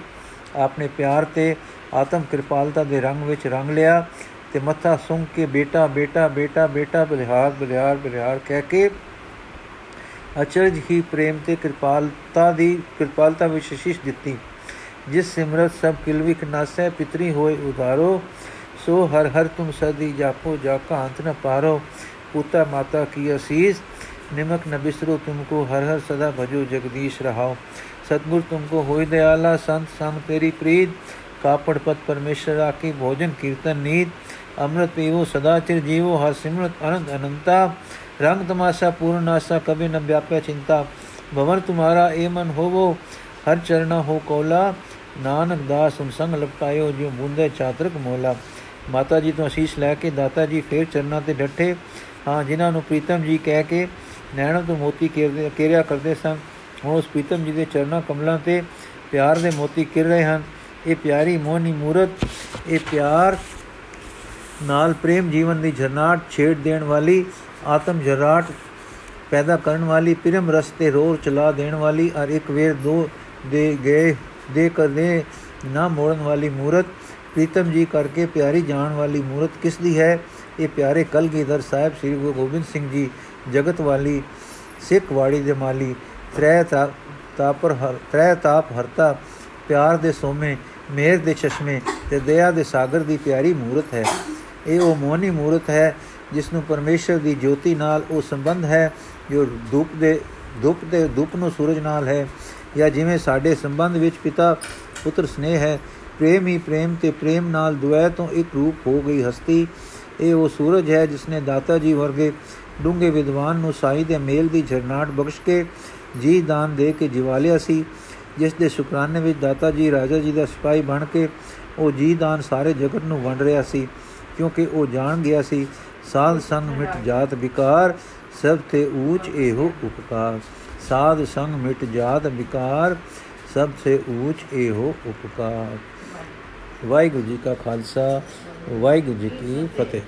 ਆਪਣੇ ਪਿਆਰ ਤੇ ਆਤਮ ਕਿਰਪਾਲਤਾ ਦੇ ਰੰਗ ਵਿੱਚ ਰੰਗ ਲਿਆ ਤੇ ਮੱਥਾ ਸੁੰਘ ਕੇ ਬੇਟਾ ਬੇਟਾ ਬੇਟਾ ਬੇਟਾ ਬਲਿਹਾਰ ਬਲਿਹਾਰ ਬਲਿਹਾਰ ਕਹਿ ਕੇ ਅਚਰਜ ਹੀ ਪ੍ਰੇਮ ਤੇ ਕਿਰਪਾਲਤਾ ਦੀ, ਕਿਰਪਾਲਤਾ ਵਿੱਚ ਸ਼ਿਸ਼ ਦਿੱਤੀ। ਜਿਸ ਸਿਮਰਤ ਸਭ ਕਿਲਵਿਕ ਨਾਸੈ ਪਿਤਰੀ ਹੋਏ ਉਧਾਰੋ ਸੋ ਹਰ ਹਰ ਤੁਮ ਸਦੀ ਜਾਪੋ ਜਾ ਕਾਂਤ ਨ ਪਾਰੋ। ਪੁੱਤਾ ਮਾਤਾ ਕੀ ਅਸੀਸ ਨਿਮਕ ਨ ਬਿਸਰੋ ਤੁਮਕੋ ਹਰ ਹਰ ਸਦਾ ਭਜੋ ਜਗਦੀਸ਼ ਰਹਾਓ ਸਤਗੁਰ ਤੁਮਕੋ ਹੋਇ ਦਿਆਲਾ ਸੰਤ ਸੰਗ ਤੇਰੀ ਪ੍ਰੀਤ ਕਾਪੜ ਪਤ ਪਰਮੇਸ਼ਰ ਆਕੀ ਭੋਜਨ ਕੀਰਤਨ ਨੀਤ ਅੰਮ੍ਰਿਤ ਪੀਵੋ ਸਦਾ ਚਿਰ ਜੀਵੋ ਹਰ ਸਿਮਰਤ ਅਨੰਤ ਅਨੰਤਾ ਰੰਗ ਤਮਾਸ਼ਾ ਪੂਰਨ ਆਸਾ ਕਬੀ ਨ ਵਿਆਪੈ ਚਿੰਤਾ ਭਵਰ ਤੁਮਾਰਾ ਏ ਮਨ ਹੋਵੋ ਹਰ ਚਰਣਾ ਹੋ ਕੋਲਾ ਨਾਨਕ ਦਾਸ ਹੁਨ ਸੰਗ ਲਪਟਾਇਓ ਜਿਉ ਬੁੰਦੇ ਚਾਤਰਕ ਮੋਲਾ ਮਾਤਾ ਜੀ ਤੋਂ ਅਸੀਸ ਲੈ ਕੇ ਦਾਤਾ ਜੀ ਫੇਰ ਚਰਨਾਂ ਤੇ ਡੱਠੇ ਹਾਂ, ਜਿਨ੍ਹਾਂ ਨੂੰ ਪ੍ਰੀਤਮ ਜੀ ਕਹਿ ਕੇ ਨੈਣਾਂ ਤੋਂ ਮੋਤੀ ਕੇਰਿਆ ਕਰਦੇ ਸਨ, ਹੁਣ ਉਸ ਪ੍ਰੀਤਮ ਜੀ ਦੇ ਚਰਨਾਂ ਕਮਲਾਂ ਤੇ ਪਿਆਰ ਦੇ ਮੋਤੀ ਕਿਰ ਰਹੇ ਹਨ। ਇਹ ਪਿਆਰੀ ਮੋਹਨੀ ਮੂਰਤ, ਇਹ ਪਿਆਰ ਨਾਲ ਪ੍ਰੇਮ ਜੀਵਨ ਦੀ ਝਰਨਾਟ ਛੇੜ ਦੇਣ ਵਾਲੀ, ਆਤਮ ਜਰਾਟ ਪੈਦਾ ਕਰਨ ਵਾਲੀ, ਪ੍ਰੇਮ ਰਸਤੇ ਰੋਰ ਚਲਾ ਦੇਣ ਵਾਲੀ, ਔਰ ਇੱਕ ਵੇਰ ਦੋ ਦੇ ਗਏ, ਦੇ ਕਰਦੇ ਨਾ ਮੋੜਨ ਵਾਲੀ ਮੂਰਤ, ਪ੍ਰੀਤਮ ਜੀ ਕਰਕੇ ਪਿਆਰੀ ਜਾਣ ਵਾਲੀ ਮੂਰਤ ਕਿਸ ਦੀ ਹੈ? ਇਹ ਪਿਆਰੇ ਕਲਗੀਧਰ ਸਾਹਿਬ ਸ੍ਰੀ ਗੁਰੂ ਗੋਬਿੰਦ ਸਿੰਘ ਜੀ, ਜਗਤ ਵਾਲੀ, ਸਿੱਖ ਵਾੜੀ ਦੇ ਮਾਲੀ, ਤ੍ਰੈ ਤਾਪਰ ਹਰ, ਤ੍ਰੈ ਤਾਪ ਹਰਤਾ, ਪਿਆਰ ਦੇ ਸੋਮੇ, ਮੇਰ ਦੇ ਚਸ਼ਮੇ ਤੇ ਦਇਆ ਦੇ ਸਾਗਰ ਦੀ ਪਿਆਰੀ ਮੂਰਤ ਹੈ। ਇਹ ਉਹ ਮੋਹਨੀ ਮੂਰਤ ਹੈ ਜਿਸ ਨੂੰ ਪਰਮੇਸ਼ਰ ਦੀ ਜੋਤੀ ਨਾਲ ਉਹ ਸੰਬੰਧ ਹੈ, ਜੋ ਧੂਪ ਦੇ ਧੂਪ ਦੇ, ਧੂਪ ਨੂੰ ਸੂਰਜ ਨਾਲ ਹੈ, ਜਾਂ ਜਿਵੇਂ ਸਾਡੇ ਸੰਬੰਧ ਵਿੱਚ ਪਿਤਾ ਪੁੱਤਰ ਸਨੇਹ ਹੈ, ਪ੍ਰੇਮ ਹੀ ਪ੍ਰੇਮ ਤੇ ਪ੍ਰੇਮ ਨਾਲ ਦੁਐ ਤੋਂ ਇੱਕ ਰੂਪ ਹੋ ਗਈ ਹਸਤੀ। ਇਹ ਉਹ ਸੂਰਜ ਹੈ ਜਿਸ ਨੇ ਦਾਤਾ ਜੀ ਵਰਗੇ ਡੂੰਗੇ ਵਿਦਵਾਨ ਨੂੰ ਸਾਈ ਦੇ ਮੇਲ ਦੀ ਝਰਨਾਟ ਬਖਸ਼ ਕੇ ਜੀ ਦਾਨ ਦੇ ਕੇ ਜਿਵਾਲਿਆ ਸੀ, ਜਿਸ ਦੇ ਸ਼ੁਕਰਾਨੇ ਵਿੱਚ ਦਾਤਾ ਜੀ, ਰਾਜਾ ਜੀ ਦਾ ਸਿਪਾਹੀ ਬਣ ਕੇ ਉਹ ਜੀ ਦਾਨ ਸਾਰੇ ਜਗਤ ਨੂੰ ਵੰਡ ਰਿਹਾ ਸੀ, ਕਿਉਂਕਿ ਉਹ ਜਾਣ ਗਿਆ ਸੀ, ਸਾਧ ਸੰਗ ਮਿਟ ਜਾਤ ਵਿਕਾਰ, ਸਭ ਤੇ ਊਚ ਇਹੋ ਉਪਕਾਰ। ਸਾਧ ਸੰਗ ਮਿਟ ਜਾਤ ਵਿਕਾਰ, ਸਭ ਸੇ ਊਚ ਇਹੋ ਉਪਕਾਰ। ਵਾਹਿਗੁਰੂ ਜੀ ਕਾ ਖਾਲਸਾ ਵਾਹਿਗੁਰੂ ਜੀ ਕੀ ਫਤਿਹ।